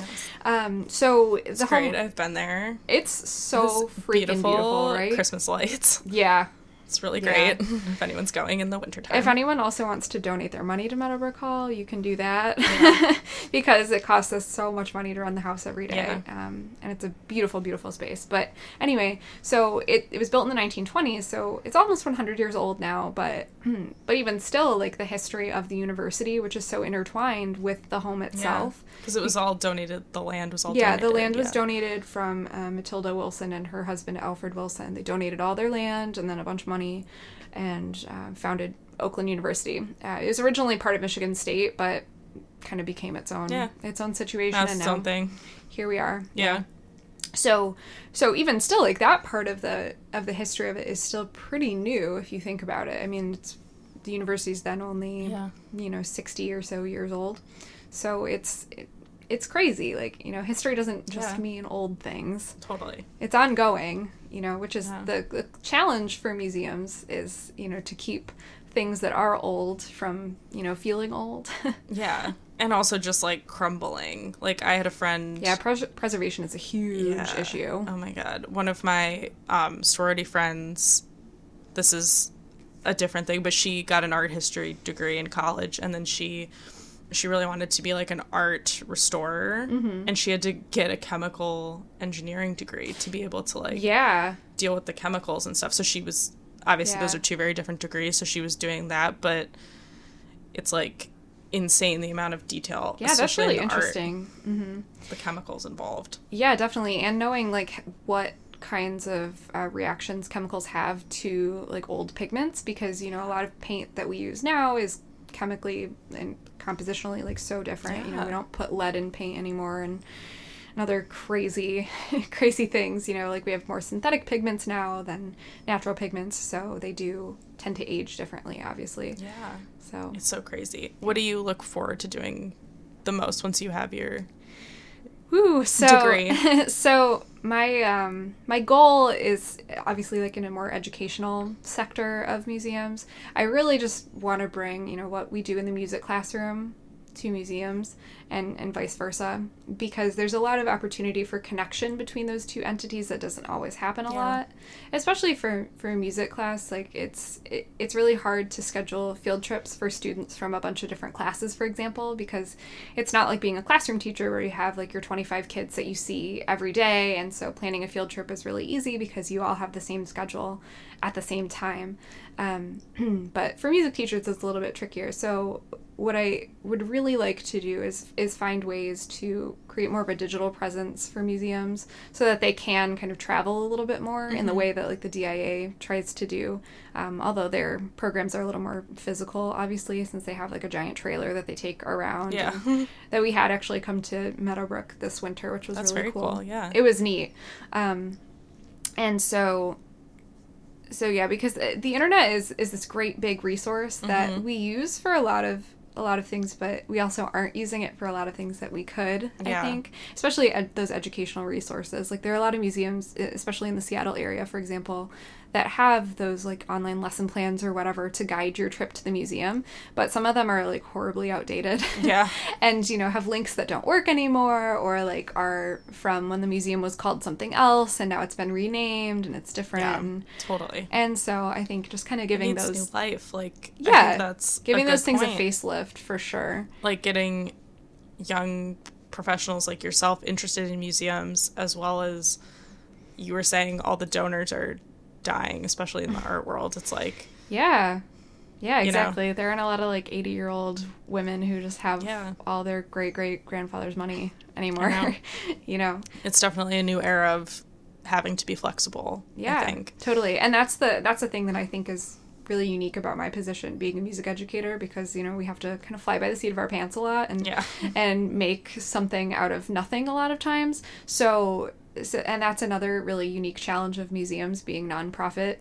Um, so the it's great home, I've been there it's so It's freaking beautiful, right? Christmas lights Yeah. It's really Yeah. great if anyone's going in the wintertime If anyone also wants to donate their money to Meadowbrook Hall, you can do that because it costs us so much money to run the house every day. Yeah. Um, and it's a beautiful, beautiful space. But anyway, so it, it was built in the 1920s, so it's almost 100 years old now. But but even still, like the history of the university, which is so intertwined with the home itself. because it was all donated. The land was all Yeah, donated. the land was yeah. donated from uh, Matilda Wilson and her husband Alfred Wilson. They donated all their land and then a bunch of money, and uh, founded Oakland University. Uh, it was originally part of Michigan State, but kind of became its own Yeah. its own situation, That's and now own thing. here we are. Yeah. So so even still like that part of the of the history of it is still pretty new if you think about it. I mean, it's the university's then only Yeah. you know 60 or so years old. So it's it, it's crazy. Like, you know, history doesn't just Yeah. mean old things. Totally. It's ongoing, you know, which is Yeah. the, the challenge for museums is, you know, to keep things that are old from, you know, feeling old. Yeah. And also just like crumbling. Like I had a friend yeah, pres- preservation is a huge Yeah. issue. Oh my god. One of my um, sorority friends, this is a different thing, but she got an art history degree in college and then she she really wanted to be like an art restorer Mm-hmm. and she had to get a chemical engineering degree to be able to like Yeah. deal with the chemicals and stuff. So she was obviously those are two very different degrees, so she was doing that, but it's like insane the amount of detail. Yeah, that's really in art, interesting. hmm the chemicals involved. Yeah, definitely. And knowing like what kinds of uh, reactions chemicals have to like old pigments because you know a lot of paint that we use now is chemically and compositionally like so different. You know, we don't put lead in paint anymore and and other crazy crazy things, you know, like we have more synthetic pigments now than natural pigments, so they do tend to age differently, obviously. Yeah. So It's so crazy. What do you look forward to doing the most once you have your Woo, so degree. so my um my goal is obviously like in a more educational sector of museums. I really just want to bring, you know, what we do in the music classroom to museums and and vice versa because there's a lot of opportunity for connection between those two entities that doesn't always happen a Yeah. lot especially for for a music class like it's it, it's really hard to schedule field trips for students from a bunch of different classes for example because it's not like being a classroom teacher where you have like your 25 kids that you see every day and so planning a field trip is really easy because you all have the same schedule at the same time um, but for music teachers it's a little bit trickier so what I would really like to do is is find ways to create more of a digital presence for museums so that they can kind of travel a little bit more in the way that like the DIA tries to do. Um, although their programs are a little more physical, obviously, since they have like a giant trailer that they take around. Yeah. that we had actually come to Meadowbrook this winter, which was That's really very cool. cool, yeah. it was neat. Um, and so so yeah because uh, the internet is is this great big resource that Mm-hmm. we use for a lot of a lot of things but we also aren't using it for a lot of things that we could Yeah. i think especially ed- those educational resources like there are a lot of museums especially in the seattle area for example that have those like online lesson plans or whatever to guide your trip to the museum but some of them are like horribly outdated Yeah. and you know have links that don't work anymore or like are from when the museum was called something else and now it's been renamed and it's different Yeah. and, Totally. and so i think just kind of giving those new life. Like I yeah think that's giving those things point. a facelift for sure Like getting young professionals like yourself interested in museums as well as you were saying all the donors are dying, especially in the art world. It's like yeah yeah You know? exactly there aren't a lot of like 80 year old women who just have Yeah. all their great great grandfather's money anymore know. you know it's definitely a new era of having to be flexible. Yeah, I think. totally. And that's the that's the thing that I think is really unique about my position being a music educator because you know we have to kind of fly by the seat of our pants a lot and Yeah. and make something out of nothing a lot of times. So, so and that's another really unique challenge of museums being nonprofit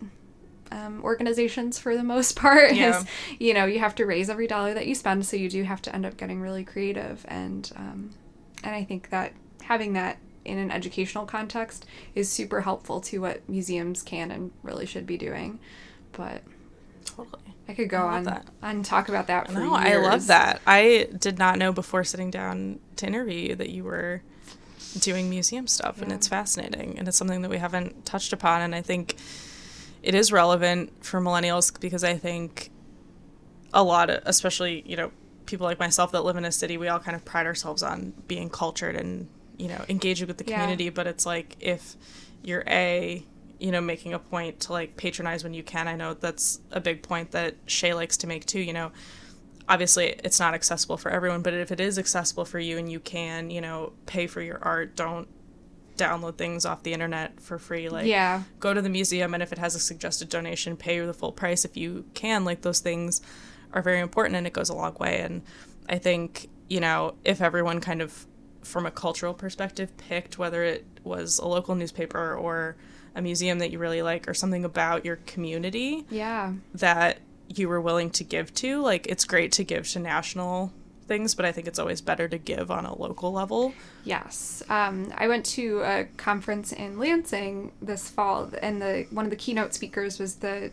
um, organizations for the most part Yeah. is you know you have to raise every dollar that you spend so you do have to end up getting really creative and um, and I think that having that in an educational context is super helpful to what museums can and really should be doing but Totally. I could go I on that. and talk about that for No, years. I love that. I did not know before sitting down to interview you that you were doing museum stuff, and it's fascinating, and it's something that we haven't touched upon, and I think it is relevant for millennials because I think a lot of, especially you know, people like myself that live in a city, we all kind of pride ourselves on being cultured and you know engaging with the Yeah. community, but it's like if you're a you know making a point to like patronize when you can i know that's a big point that shay likes to make too you know obviously it's not accessible for everyone but if it is accessible for you and you can you know pay for your art don't download things off the internet for free. Like, Yeah. go to the museum, and if it has a suggested donation, pay the full price if you can. Like, those things are very important, and it goes a long way. And I think, you know, if everyone kind of, from a cultural perspective, picked whether it was a local newspaper or a museum that you really like or something about your community Yeah. that you were willing to give to. Like it's great to give to national things, but I think it's always better to give on a local level. Yes, um, I went to a conference in Lansing this fall, and the one of the keynote speakers was the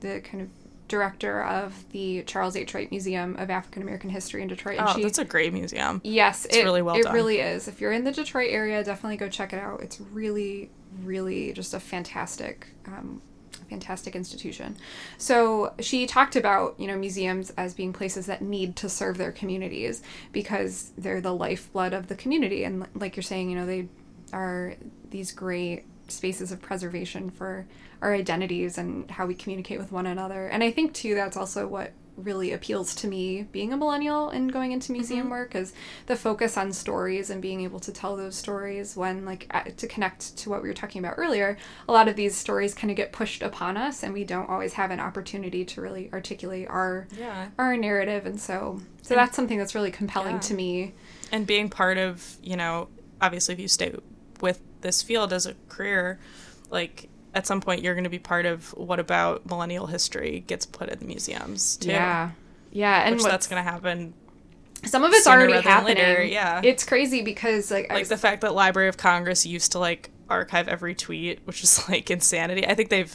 the kind of director of the Charles H. Wright Museum of African American History in Detroit. And Oh, she, that's a great museum. yes, it really well It done. really is. If you're in the Detroit area, definitely go check it out. It's really, really just a fantastic. Um, fantastic institution. So she talked about, you know, museums as being places that need to serve their communities because they're the lifeblood of the community and like you're saying, you know, they are these great spaces of preservation for our identities and how we communicate with one another. And I think too that's also what really appeals to me being a millennial and going into museum mm-hmm. work is the focus on stories and being able to tell those stories when like to connect to what we were talking about earlier a lot of these stories kind of get pushed upon us and we don't always have an opportunity to really articulate our Yeah. our narrative and so so that's something that's really compelling Yeah. to me And being part of, you know, obviously if you stay with this field as a career, like at some point you're going to be part of what about millennial history gets put in the museums too. yeah yeah and Which that's going to happen some of it's already happening later, yeah. it's crazy because like, like was- the fact that Library of Congress used to like archive every tweet, which is like insanity. I think they've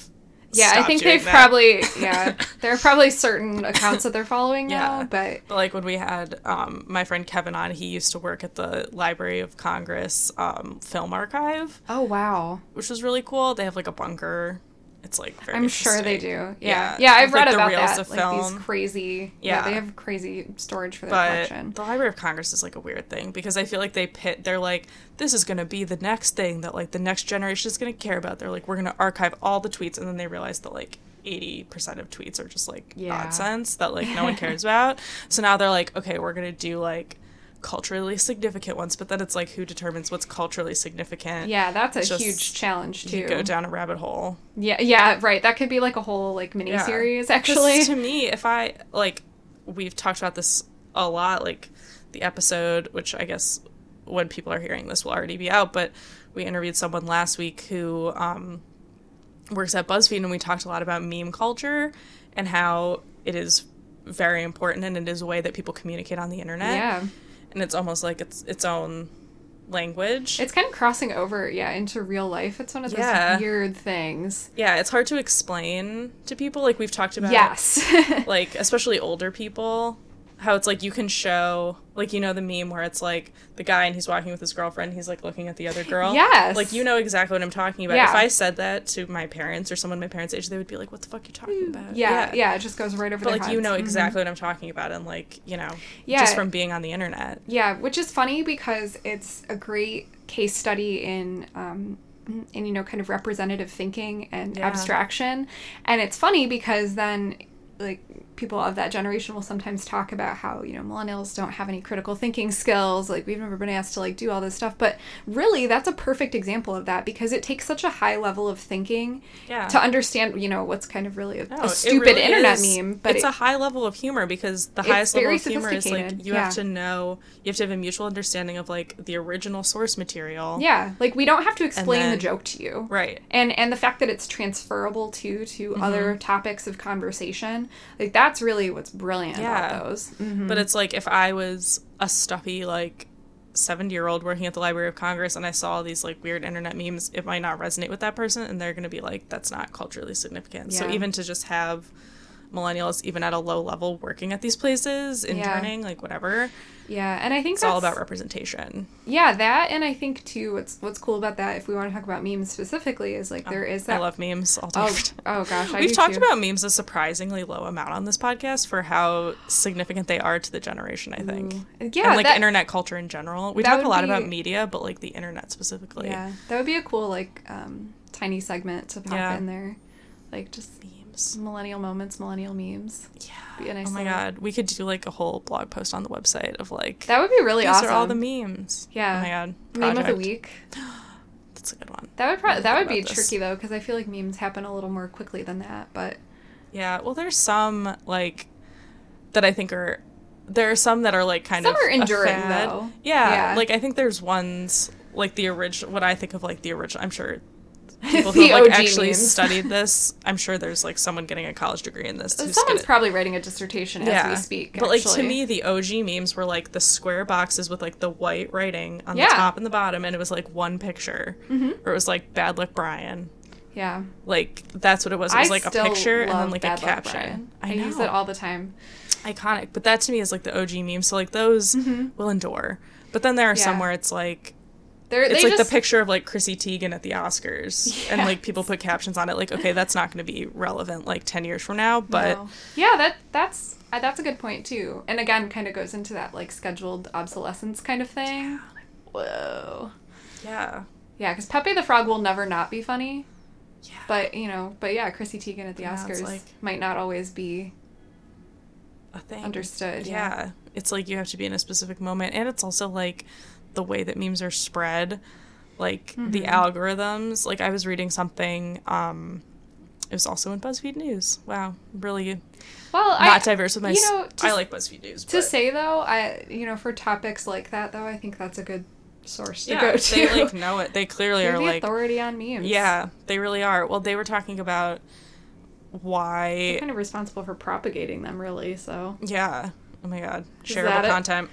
yeah i think they've that. probably yeah there are probably certain accounts that they're following now Yeah. but But like when we had um, my friend Kevin on, he used to work at the Library of Congress um, Film Archive, oh wow which was really cool. They have like a bunker. It's like very I'm sure they do. interesting. Yeah, yeah. I've with, read about that. Like these crazy. Yeah. Yeah. they have crazy storage for their But collection. the Library of Congress is like a weird thing because I feel like they pit. They're like, this is gonna be the next thing that like the next generation is gonna care about. They're like, we're gonna archive all the tweets, and then they realize that like. 80% of tweets are just like Yeah. nonsense that like no one cares about. So now they're like, okay, we're going to do like culturally significant ones, but then it's like who determines what's culturally significant? Yeah, that's a just- huge challenge too. You go down a rabbit hole. Yeah, yeah, right. That could be like a whole like mini Yeah. actually. to me, if I like, we've talked about this a lot. Like the episode, which I guess when people are hearing this will already be out, but we interviewed someone last week who um, works at BuzzFeed, and we talked a lot about meme culture and how it is very important and it is a way that people communicate on the internet. yeah, and it's almost like it's its own language. it's kind of crossing over, yeah, into real life. It's one of those Yeah. weird things. yeah, it's hard to explain to people. Like we've talked about. Yes. like especially older people how it's like you can show like you know the meme where it's like the guy and he's walking with his girlfriend he's like looking at the other girl Yes. like you know exactly what i'm talking about Yeah. if i said that to my parents or someone my parents age they would be like what the fuck are you talking about yeah, yeah, It just goes right over but like you heads. know Mhm. exactly what i'm talking about and like you know Yeah. just from being on the internet Yeah, which is funny because it's a great case study in um in you know kind of representative thinking and Yeah. abstraction. And it's funny because then like people of that generation will sometimes talk about how, you know, millennials don't have any critical thinking skills, like we've never been asked to like do all this stuff, but really that's a perfect example of that because it takes such a high level of thinking Yeah. to understand, you know, what's kind of really a, No, a stupid really internet is- meme, but it's it- a high level of humor because the highest level of humor is like you yeah. have to know you have to have a mutual understanding of like the original source material yeah, like we don't have to explain then- the joke to you. right and and the fact that it's transferable to to Mm-hmm. other topics of conversation like that's really what's brilliant Yeah. about those Mhm. But it's like if I was a stuffy like 70 year old working at the Library of Congress and I saw all these like weird internet memes, it might not resonate with that person and they're going to be like, that's not culturally significant. So even to just have millennials, even at a low level, working at these places, interning, like whatever, yeah and i think it's all about representation. yeah that and i think too what's what's cool about that if we want to talk about memes specifically is like there is that I love memes. All oh, oh gosh I We've talked too. about memes a surprisingly low amount on this podcast for how significant they are to the generation, I think. yeah and like that, internet culture in general. We talk a lot be- about media, but like the internet specifically. yeah that would be a cool like um tiny segment to pop Yeah. in there like just Memes. millennial moments millennial memes Yeah. Nice oh my god, we could do like a whole blog post on the website of like that would be really these awesome are all the memes. Oh yeah. Oh my god. meme of the project. week That's a good one. That would probably that would be this. tricky though because I feel like memes happen a little more quickly than that. But Yeah, well, there's some like that I think are there are some that are like kind Some of are a enduring, though. Yeah, Yeah. like I think there's ones like the original. What I think of like the original. I'm sure people who like OG actually studied this. I'm sure there's like someone getting a college degree in this. someone's probably writing a dissertation as we speak. But like to me, the OG memes were like the square boxes with like the white writing on Yeah. the top and the bottom, and it was like one picture, Mm-hmm. or it was like "Bad Luck Brian." yeah, Like that's what it was. It was I like a picture and then like Bad a Luck caption. Brian. I, I, know. use it all the time. iconic. But that to me is like the OG meme. So like those will endure. But then there are some Mm-hmm. Where it's like They're, it's they like just, the picture of like Chrissy Teigen at the Oscars, and like people put captions on it. Like okay, that's not going to be relevant like ten years from now. But No. yeah, that that's uh, that's a good point too. And again, kind of goes into that like scheduled obsolescence kind of thing. Whoa. yeah, Yeah, because Pepe the Frog will never not be funny. yeah, But you know, but yeah, Chrissy Teigen at the Yeah, Oscars like- might not always be a thing. understood. yeah. it's like you have to be in a specific moment, and it's also like the way that memes are spread, like the Mm-hmm. algorithms. Like I was reading something. um it was also in BuzzFeed News. Wow, really Well, not I, diverse with my. you know, to I like BuzzFeed News. to but- say though, I you know for topics like that though, I think that's a good source to yeah, go to. they like know it. They clearly are the like authority on memes. Yeah, they really are. Well, they were talking about why. They're kind of responsible for propagating them, really. So Yeah. Oh my god. Shareable content.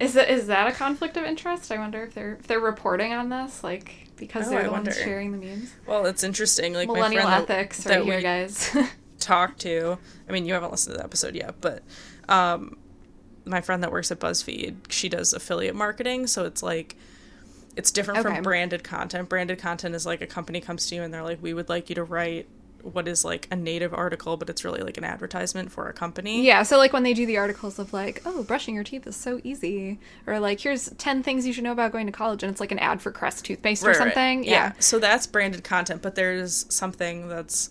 Is that is that a conflict of interest? I wonder if they're if they're reporting on this, like because Oh, they're I the ones sharing the memes. Well, it's interesting. Like Millennial that- ethics that, right here, we guys. talk to. I mean, you haven't listened to the episode yet, but um, my friend that works at BuzzFeed, she does affiliate marketing, so it's like. It's different Okay. from branded content. Branded content is like a company comes to you and they're like, "We would like you to write what is like a native article, but it's really like an advertisement for a company." yeah, so like when they do the articles of like, oh, brushing your teeth is so easy, or like here's ten things you should know about going to college, and it's like an ad for Crest toothpaste or Right, right. something. Yeah. So that's branded content, but there's something that's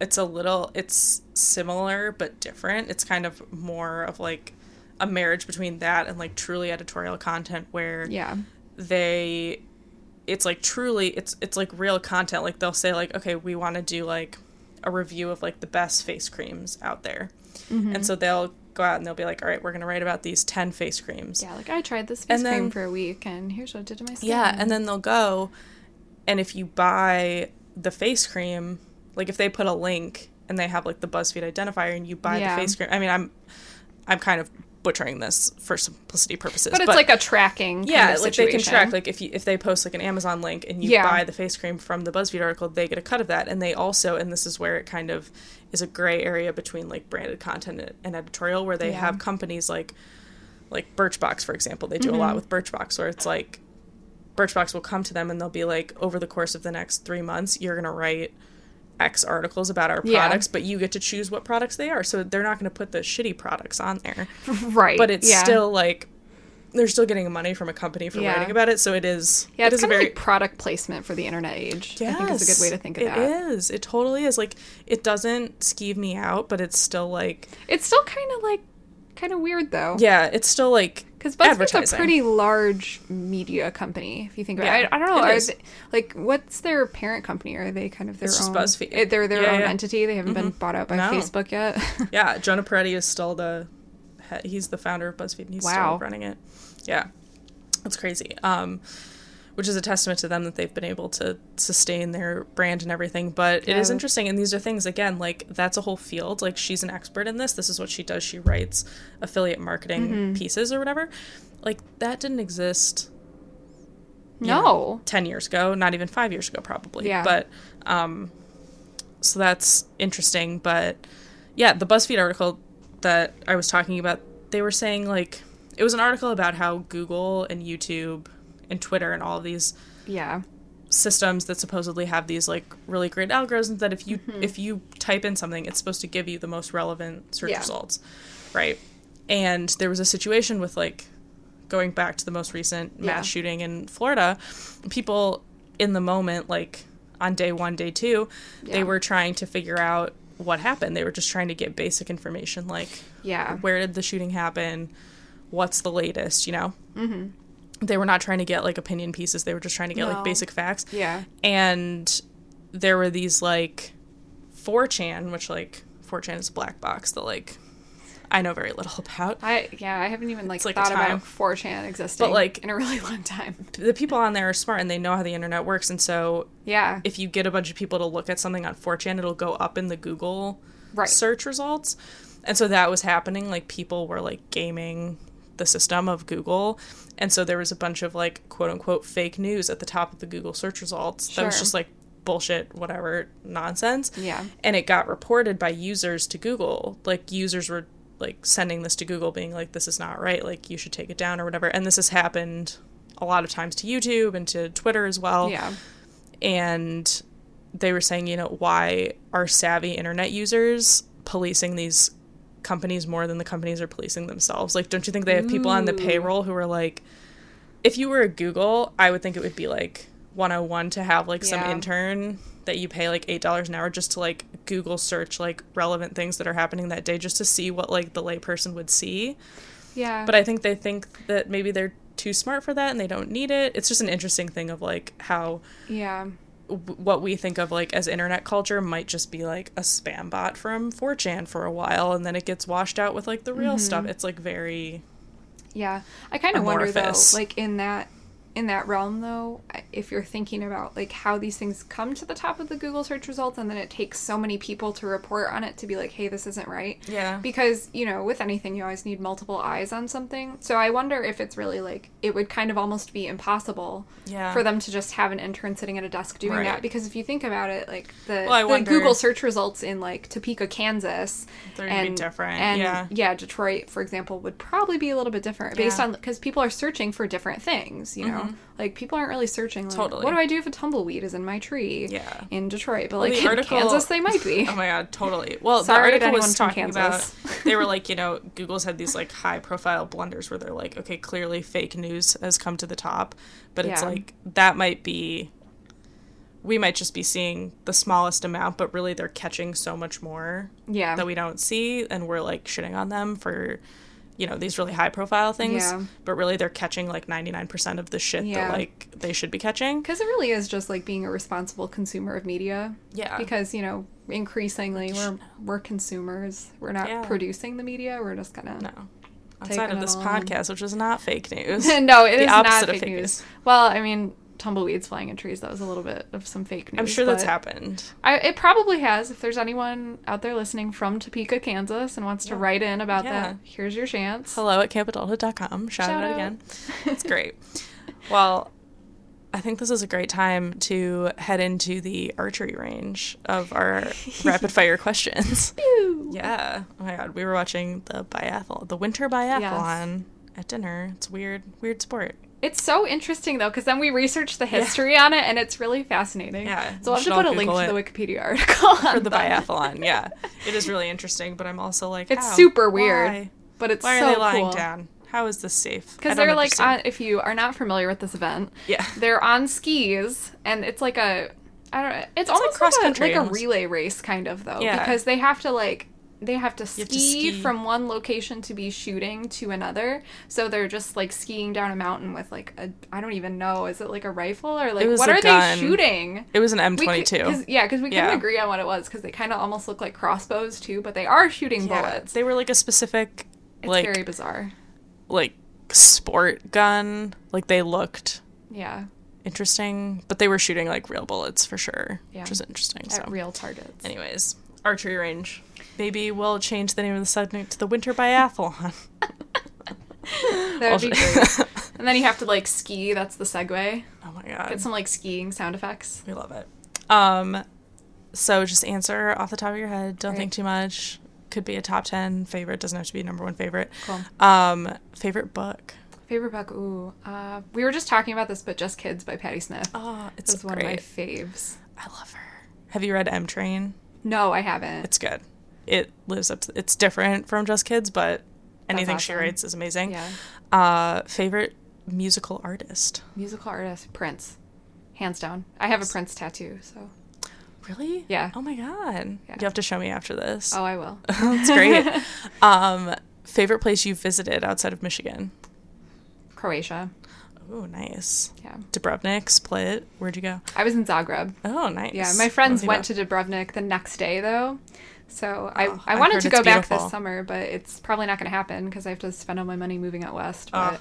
it's a little it's similar but different. It's kind of more of like a marriage between that and like truly editorial content where yeah, they it's like truly it's it's like real content. Like they'll say like, okay, we want to do like a review of like the best face creams out there. Mm-hmm. And so they'll go out and they'll be like, all right, we're gonna write about these ten face creams. yeah. Like I tried this face And cream for a week, and here's what it did to my skin. Yeah, and then they'll go, and if you buy the face cream, like if they put a link and they have like the BuzzFeed identifier, and you buy Yeah. the face cream. I mean, I'm, I'm kind of butchering this for simplicity purposes, but it's like a tracking. Kind yeah, of like they can track like if you if they post like an Amazon link and you Yeah. buy the face cream from the BuzzFeed article, they get a cut of that, and they also and this is where it kind of is a gray area between like branded content and editorial, where they Yeah. have companies like like Birchbox, for example, they do a lot mm-hmm. with Birchbox, where it's like Birchbox will come to them and they'll be like, over the course of the next three months, you're gonna write X articles about our Yeah. products, but you get to choose what products they are. So they're not gonna put the shitty products on there right? but it's yeah. still like they're still getting money from a company for Yeah. writing about it so it is yeah. it It's is a kind very like product placement for the internet age. I think is a good way to think of It It is. it totally is like it doesn't skeeve me out but it's still like It's still kind of like kind of weird though. yeah it's still like Because BuzzFeed's a pretty large media company, if you think about Yeah, it. I, I don't know. Are they, like, what's their parent company? Are they kind of their It's just own? BuzzFeed. eh, They're their Yeah, own yeah. Mm-hmm. entity. They haven't been bought out by No. Facebook yet. yeah jonah peretti is still the he's the founder of buzzfeed and he's Wow. still running it yeah it's crazy um which is a testament to them that they've been able to sustain their brand and everything. But it is interesting, and these are things again like that's a whole field. Like she's an expert in this. This is what she does. She writes affiliate marketing Mm-hmm. pieces or whatever. Like that didn't exist you know, no. 10 years ago, not even five years ago, probably. Yeah. But, um, so that's interesting. But yeah, the BuzzFeed article that I was talking about, they were saying like, it was an article about how Google and YouTube and Twitter and all of these Yeah. systems that supposedly have these like really great algorithms that if you Mm-hmm. if you type in something it's supposed to give you the most relevant search Yeah. results right and there was a situation with like going back to the most recent mass Yeah. shooting in Florida people in the moment like on day 1 day 2 they were trying to figure out what happened they were just trying to get basic information like Yeah. where did the shooting happen what's the latest you know mm-hmm. They were not trying to get like opinion pieces they were just trying to get No. like basic facts Yeah. and there were these like 4chan which like 4chan is a black box that like i know very little about I yeah, I haven't even like, like thought about 4chan existing but like- in a really long time. the people on there are smart and they know how the internet works and so Yeah. if you get a bunch of people to look at something on 4chan it'll go up in the google Right. search results and so that was happening like people were like gaming the system of google. And so there was a bunch of like quote unquote fake news at the top of the google search results that was just like bullshit whatever nonsense. Yeah. and it got reported by users to google. Like users were like sending this to google being like this is not right. Like you should take it down or whatever. And this has happened a lot of times to youtube and to twitter as well. Yeah. and they were saying, you know, why are savvy internet users policing these companies more than the companies are policing themselves? Like, don't you think they have people on the payroll who are like, if you were a Google, I would think it would be like 101 to have like some intern that you pay like $8 an hour just to like Google search like relevant things that are happening that day just to see what like the layperson would see. Yeah. But I think they think that maybe they're too smart for that and they don't need it. It's just an interesting thing of like how yeah. What we think of like as internet culture might just be like a spam bot from 4chan for a while and then it gets washed out with like the real mm-hmm. stuff. It's like very Yeah, I kind of wonder though, like in that in that realm though, if you're thinking about like how these things come to the top of the Google search results and then it takes so many people to report on it to be like, "Hey, this isn't right." Yeah. Because, you know, with anything you always need multiple eyes on something. So I wonder if it's really like it would kind of almost be impossible Yeah. for them to just have an intern sitting at a desk doing Right. that because if you think about it, like the, Well, the wonder- Google search results in like Topeka, Kansas, They're gonna be and different, And yeah. yeah, Detroit, for example, would probably be a little bit different based Yeah. on because people are searching for different things. You know, Mm-hmm. like people aren't really searching. Like, Totally. What do I do if a tumbleweed is in my tree? Yeah. In Detroit, but Well, like the in article- Kansas, they might be. Oh my god, totally. Well, Sorry the article was talking about they were like, you know, Google's had these like high profile blunders where they're like, okay, clearly fake news has come to the top, but it's Yeah. like that might be we might just be seeing the smallest amount, but really they're catching so much more yeah. that we don't see and we're like shitting on them for you know these really high profile things Yeah. but really they're catching like 99% of the shit Yeah. that like they should be catching because it really is just like being a responsible consumer of media. Yeah. Because you know, increasingly we're we're consumers. We're not Yeah. producing the media. We're just gonna no outside of this it all in. podcast which is not fake news no, it The is not fake of fake news. news. Well, I mean, tumbleweeds flying in trees. That was a little bit of some fake news. i'm sure that's happened I, it probably has. If there's anyone out there listening from Topeka, Kansas, and wants to write in about Yeah. that, here's your chance. hello at campadulthood.com shout, Shout out out. again it's great well I think this is a great time to head into the archery range of our rapid fire questions. Yeah. Oh my god, we were watching the biathlon, the winter biathlon at dinner. It's weird, weird sport. It's so interesting though, because then we researched the history on it, and it's really fascinating. Yeah, So I'll have to put a link Google to the. Wikipedia article For the biathlon, yeah, it is really interesting. But I'm also like, It's how? super weird, Why, but it's Why so are they lying cool. down? How is this safe? Because they're like, on, uh, if you are not familiar with this event, yeah, they're on skis, and it's like a, I don't know, it's, almost like, cross-country a, like a relay race kind of though, Yeah. because they have to like. They have to ski, have to ski. from one location to be shooting to another. So they're just like skiing down a mountain with like a I don't even know. Is it like a rifle or like what are gun. they shooting? it was an M twenty two. yeah, because we couldn't agree on what it was because they kind of almost look like crossbows too, but they are shooting Yeah, bullets. they were like a specific, It's like very bizarre. like sport gun. Like they looked Yeah, interesting, but they were shooting like real bullets for sure, Yeah. which was interesting. at So, real targets. anyways, archery range. Maybe we'll change the name of the segment to the winter biathlon. That would be great. and then you have to like ski. That's the segue. oh my god, Get some like skiing sound effects. we love it. Um, so just answer off the top of your head. Don't Right. think too much. Could be a top ten favorite. Doesn't have to be number one favorite. Cool. Um, favorite book. Favorite book? Ooh, uh, we were just talking about this, but Just Kids by Patti Smith. Oh, it's It's one of my faves. I love her. Have you read M Train? No, I haven't. It's good. It lives up to. It's different from Just Kids, but anything she writes is amazing. yeah, Uh, favorite musical artist. musical artist Prince, hands down. I have a Prince tattoo, so Really? Yeah. Oh my god. Yeah. You have to show me after this. oh, I will. That's great. um, favorite place you've visited outside of Michigan? Croatia. Oh, nice. Yeah. Dubrovnik, Split. Where'd you go? I was in Zagreb. Oh, nice. Yeah, my friends went to Dubrovnik the next day though. So I, Oh, I I've wanted to go back this summer, but it's probably not going to happen because I have to spend all my money moving out west. But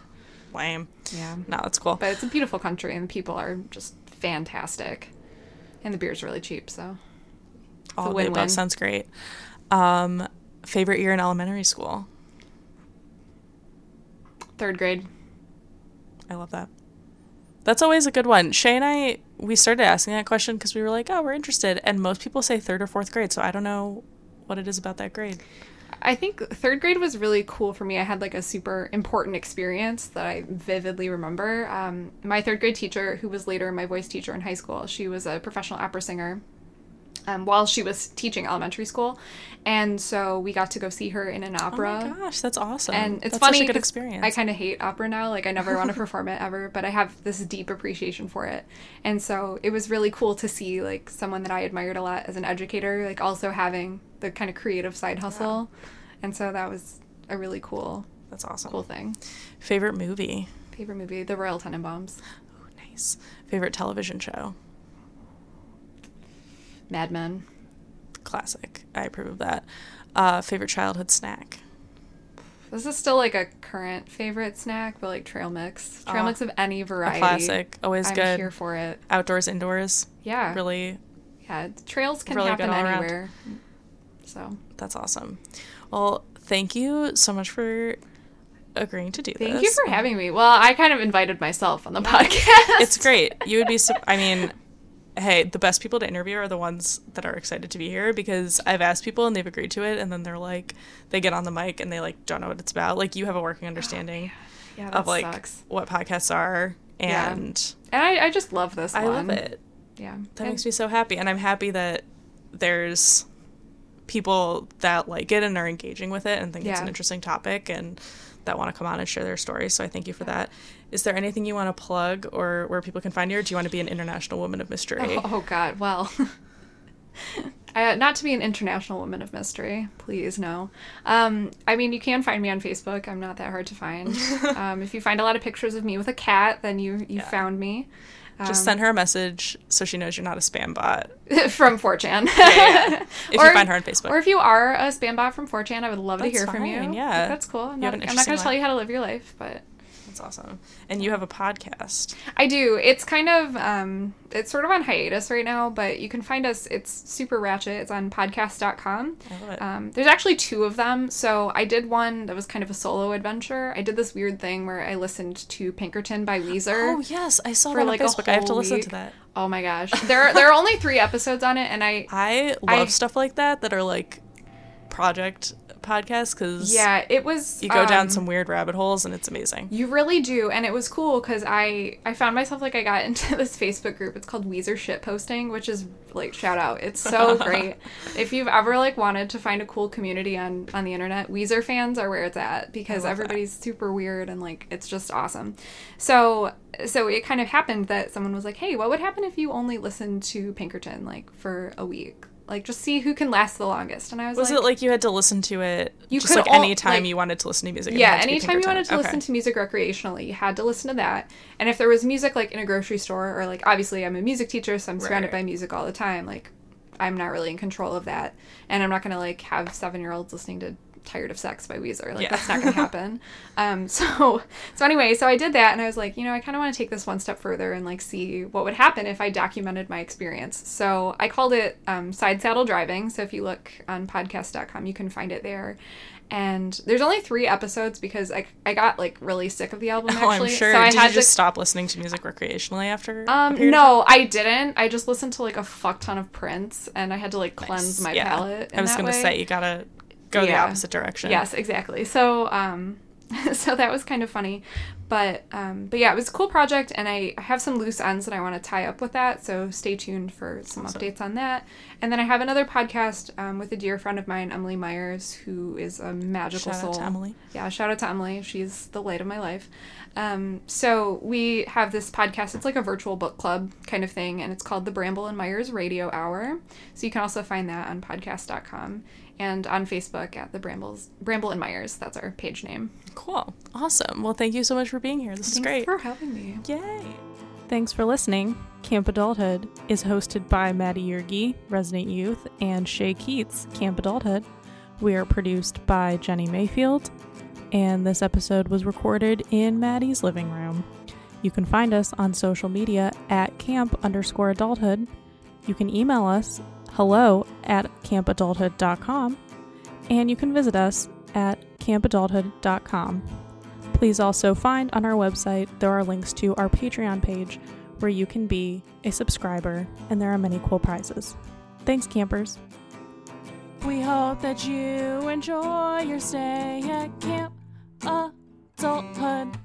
Oh, lame. yeah, No, that's cool. but it's a beautiful country and the people are just fantastic, and the beer's really cheap. So All the above win-win. sounds great. Um, favorite year in elementary school? third grade. I love that. That's always a good one. Shay and I, we started asking that question because we were like, oh, we're interested. And most people say third or fourth grade. So I don't know what it is about that grade. I think third grade was really cool for me. I had like a super important experience that I vividly remember. Um, my third grade teacher, who was later my voice teacher in high school, she was a professional opera singer um, while she was teaching elementary school. And so we got to go see her in an opera. Oh my gosh, that's awesome. And it's that's funny such a good experience. I kind of hate opera now. Like I never want to perform it ever, but I have this deep appreciation for it. And so it was really cool to see like someone that I admired a lot as an educator, like also having the kind of creative side hustle. And so that was a really cool, that's awesome. cool thing. Favorite movie? Favorite movie, The Royal Tenenbaums, Oh, nice. Favorite television show? Mad Men. Classic. I approve of that. Uh, favorite childhood snack? This is still like a current favorite snack, but like trail mix, trail Ah, mix of any A variety. classic. Always I'm good. here for it. Outdoors, indoors. Yeah, Really, yeah. Trails can really happen all around. anywhere. So that's awesome. Well, thank you so much for agreeing to do this. Thank you for having me. Well, I kind of invited myself on the podcast. It's great. You would be. sup- I mean, hey, the best people to interview are the ones that are excited to be here because I've asked people and they've agreed to it, and then they're like, they get on the mic and they like don't know what it's about. Like you have a working oh, understanding yeah, that of like sucks. what podcasts are, Yeah. and And I, I just love this I one. love it. Yeah. That And- makes me so happy, and I'm happy that there's people that like it and are engaging with it and think it's an interesting topic and that want to come on and share their stories. So I thank you for that. Is there anything you want to plug or where people can find you, or do you want to be an international woman of mystery? Oh, oh, God. Well, uh, not to be an international woman of mystery, please no. Um, I mean, you can find me on Facebook. I'm not that hard to find. um, if you find a lot of pictures of me with a cat, then you you found me. Just send her a message so she knows you're not a spam bot. from 4chan. yeah. If you find her on Facebook. Or if you are a spam bot from 4chan, I would love That's to hear from you. fine, yeah. That's cool. I'm not, have an I'm not going to tell you how to live your life, but That's awesome. And you have a podcast. I do. It's kind of um it's sort of on hiatus right now, but you can find us it's super ratchet. It's on podcast.com. I love it. Um, there's actually two of them. So I did one that was kind of a solo adventure. I did this weird thing where I listened to Pinkerton by Weezer. oh yes, I saw for that like on Facebook. I have to listen week. to that. Oh my gosh. There are, there are only 3 episodes on it and I I love I- stuff like that that are like project podcasts because yeah, it was you go down um, some weird rabbit holes and it's amazing. You really do, and it was cool because I I found myself like I got into this Facebook group. It's called Weezer shit posting, which is like shout out. It's so great. if you've ever like wanted to find a cool community on on the internet, Weezer fans are where it's at because love that. everybody's super weird and like it's just awesome. So so it kind of happened that someone was like, "Hey, what would happen if you only listened to Pinkerton like for a week?" Like just see who can last the longest. And I was, like, Was like, it like you had to listen to it You just could like al- any time like- you wanted to listen to music? yeah anytime you wanted to Okay. listen to music recreationally you had to listen to that and if there was music like in a grocery store or like obviously i'm a music teacher so i'm surrounded by music all the time like i'm not really in control of that and i'm not going to like have seven year olds listening to tired of sex by weezer like Yeah. that's not to happen um so so anyway so i did that and i was like you know i kind of want to take this one step further and like see what would happen if i documented my experience so i called it um, side saddle driving so if you look on podcast.com you can find it there and there's only three episodes because I, I got like really sick of the album Oh, actually. I'm sure. So I Did had you just to stop listening to music recreationally after? um no, I didn't. I just listened to like a fuck ton of Prince and I had to like cleanse my Yeah. palate. I was gonna way. say you gotta go the opposite direction. Yes, exactly. So um so that was kind of funny. But um but yeah, it was a cool project and I I have some loose ends that I want to tie up with that. So stay tuned for some Awesome. updates on that. And then I have another podcast um, with a dear friend of mine, Emily Myers, who is a magical Shout soul. out to Emily. Yeah, shout out to Emily. She's the light of my life. Um, so we have this podcast. It's like a virtual book club kind of thing, and it's called the Bramble and Myers Radio Hour. So you can also find that on podcast.com. and on Facebook at the Brambles Bramble and Myers. That's our page name. Cool. Awesome. Well, thank you so much for being here. This is Thanks great. for having me. Yay. Thanks for listening. Camp Adulthood is hosted by Maddie Yergi, Resident Youth, and Shay Keats, Camp Adulthood. We are produced by Jenny Mayfield, and this episode was recorded in Maddie's living room. You can find us on social media at camp underscore adulthood. You can email us hello at campadulthood.com, and you can visit us at campadulthood.com. Please also find on our website there are links to our Patreon page where you can be a subscriber, and there are many cool prizes. Thanks, campers. We hope that you enjoy your stay at Camp Adulthood.